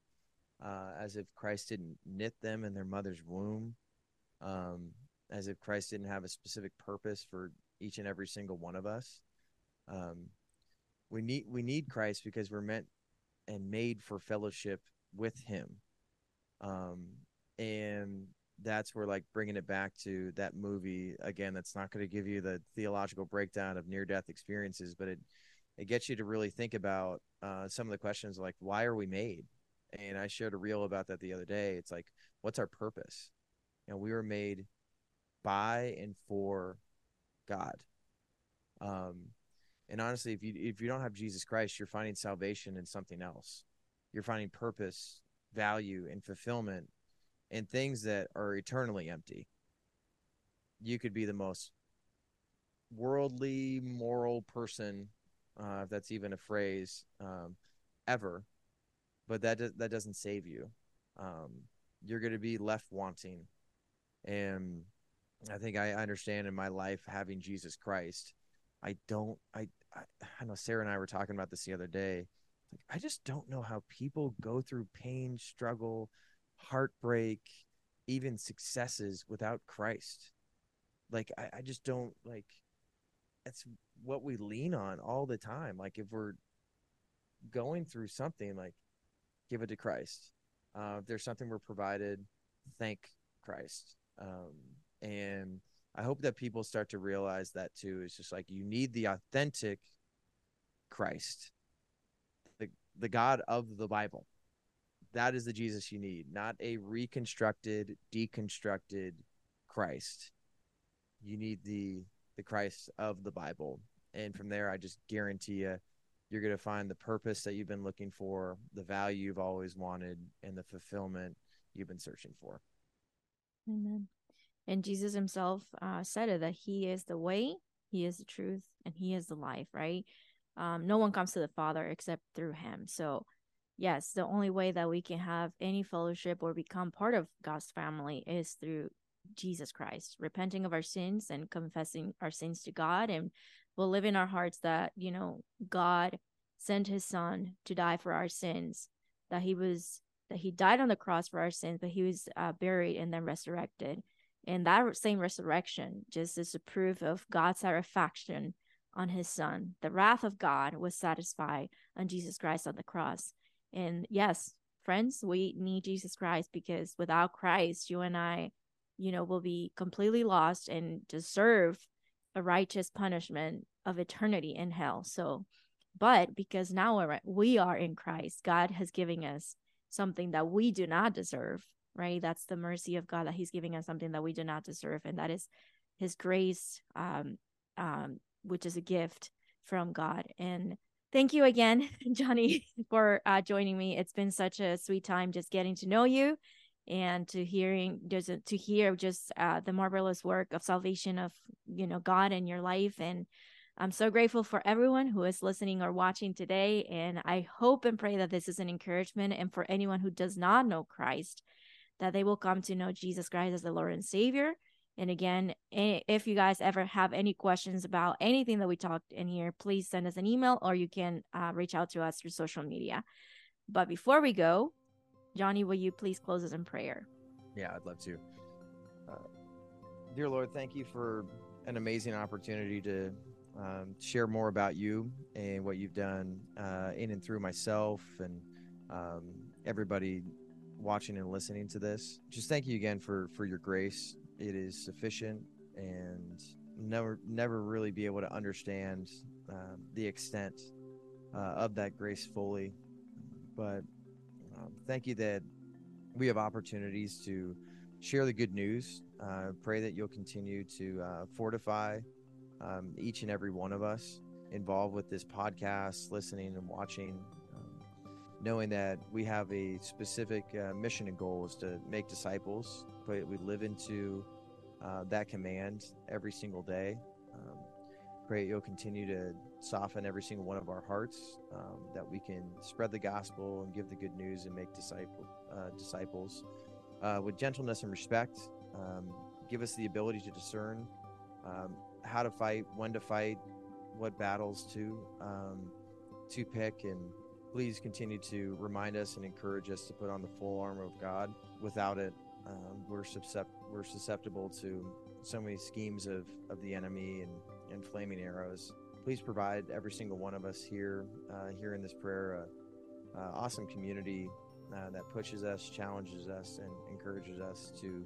uh, as if Christ didn't knit them in their mother's womb, um, as if Christ didn't have a specific purpose for each and every single one of us. Um, we need we need Christ because we're meant and made for fellowship with Him, um, and that's where like bringing it back to that movie again that's not going to give you the theological breakdown of near death experiences but it it gets you to really think about uh, some of the questions like why are we made? And i shared a reel about that the other day. It's like what's our purpose? You know we were made by and for god. Um and honestly if you if you don't have jesus christ you're finding salvation in something else. You're finding purpose value and fulfillment in things that are eternally empty you could be the most worldly moral person uh, if that's even a phrase, um, ever. But that do- that doesn't save you. Um, you're going to be left wanting, And I think I understand in my life having Jesus Christ. I don't. I, I I know Sarah and I were talking about this the other day. Like I just don't know how people go through pain, struggle, heartbreak, even successes without Christ. Like I, I just don't like. That's what we lean on all the time. Like if we're going through something, like give it to Christ. Uh, if there's something we're provided, thank Christ. Um, and I hope that people start to realize that too. It's just like you need the authentic Christ, the the God of the Bible. That is the Jesus you need, not a reconstructed, deconstructed Christ. You need the the Christ of the Bible. And from there I just guarantee you you're going to find the purpose that you've been looking for, the value you've always wanted, and the fulfillment you've been searching for. Amen. And Jesus himself uh, said it that he is the way, he is the truth, and he is the life, right? Um, no one comes to the Father except through him. So, yes, the only way that we can have any fellowship or become part of God's family is through Jesus Christ, repenting of our sins and confessing our sins to God. And we'll live in our hearts that, you know, God sent his son to die for our sins, that he was, that he died on the cross for our sins, but he was uh, buried and then resurrected and that same resurrection just is a proof of God's satisfaction on his son. The wrath of God was satisfied on Jesus Christ on the cross. And yes, friends, we need Jesus Christ because without Christ, you and I, you know, will be completely lost and deserve a righteous punishment of eternity in hell. So, but because now we are in Christ, God has given us something that we do not deserve right? That's the mercy of God that He's giving us something that we do not deserve, and that is His grace, um, um, which is a gift from God. And thank you again, Johnny, for uh, joining me. It's been such a sweet time just getting to know you and to hearing just to hear just uh, the marvelous work of salvation of you know God in your life and I'm so grateful for everyone who is listening or watching today. And I hope and pray that this is an encouragement. And for anyone who does not know Christ, that they will come to know Jesus Christ as the Lord and Savior. And again, if you guys ever have any questions about anything that we talked in here, please send us an email or you can uh, reach out to us through social media. But before we go, Johnny, will you please close us in prayer? Yeah, I'd love to. Uh, dear Lord, thank you for an amazing opportunity to um, share more about you and what you've done uh, in and through myself and um, everybody watching and listening to this. Just thank you again for for your grace. It is sufficient and never never really be able to understand um, the extent uh, of that grace fully. But um, thank you that we have opportunities to share the good news. Uh, pray that you'll continue to uh, fortify um, each and every one of us involved with this podcast, listening and watching knowing that we have a specific uh, mission and goal is to make disciples, but we live into uh, that command every single day. Um, pray you'll continue to soften every single one of our hearts, um, that we can spread the gospel and give the good news and make disciple uh, disciples uh, with gentleness and respect. Um, give us the ability to discern um, how to fight, when to fight, what battles to um, to pick, and please continue to remind us and encourage us to put on the full armor of God. Without it, um, we're, suscept- we're susceptible to so many schemes of, of the enemy and, and flaming arrows. Please provide every single one of us here, uh, here in this prayer, uh, uh, awesome community uh, that pushes us, challenges us, and encourages us to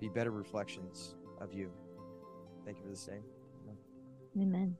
be better reflections of you. Thank you for this day. Amen. Amen.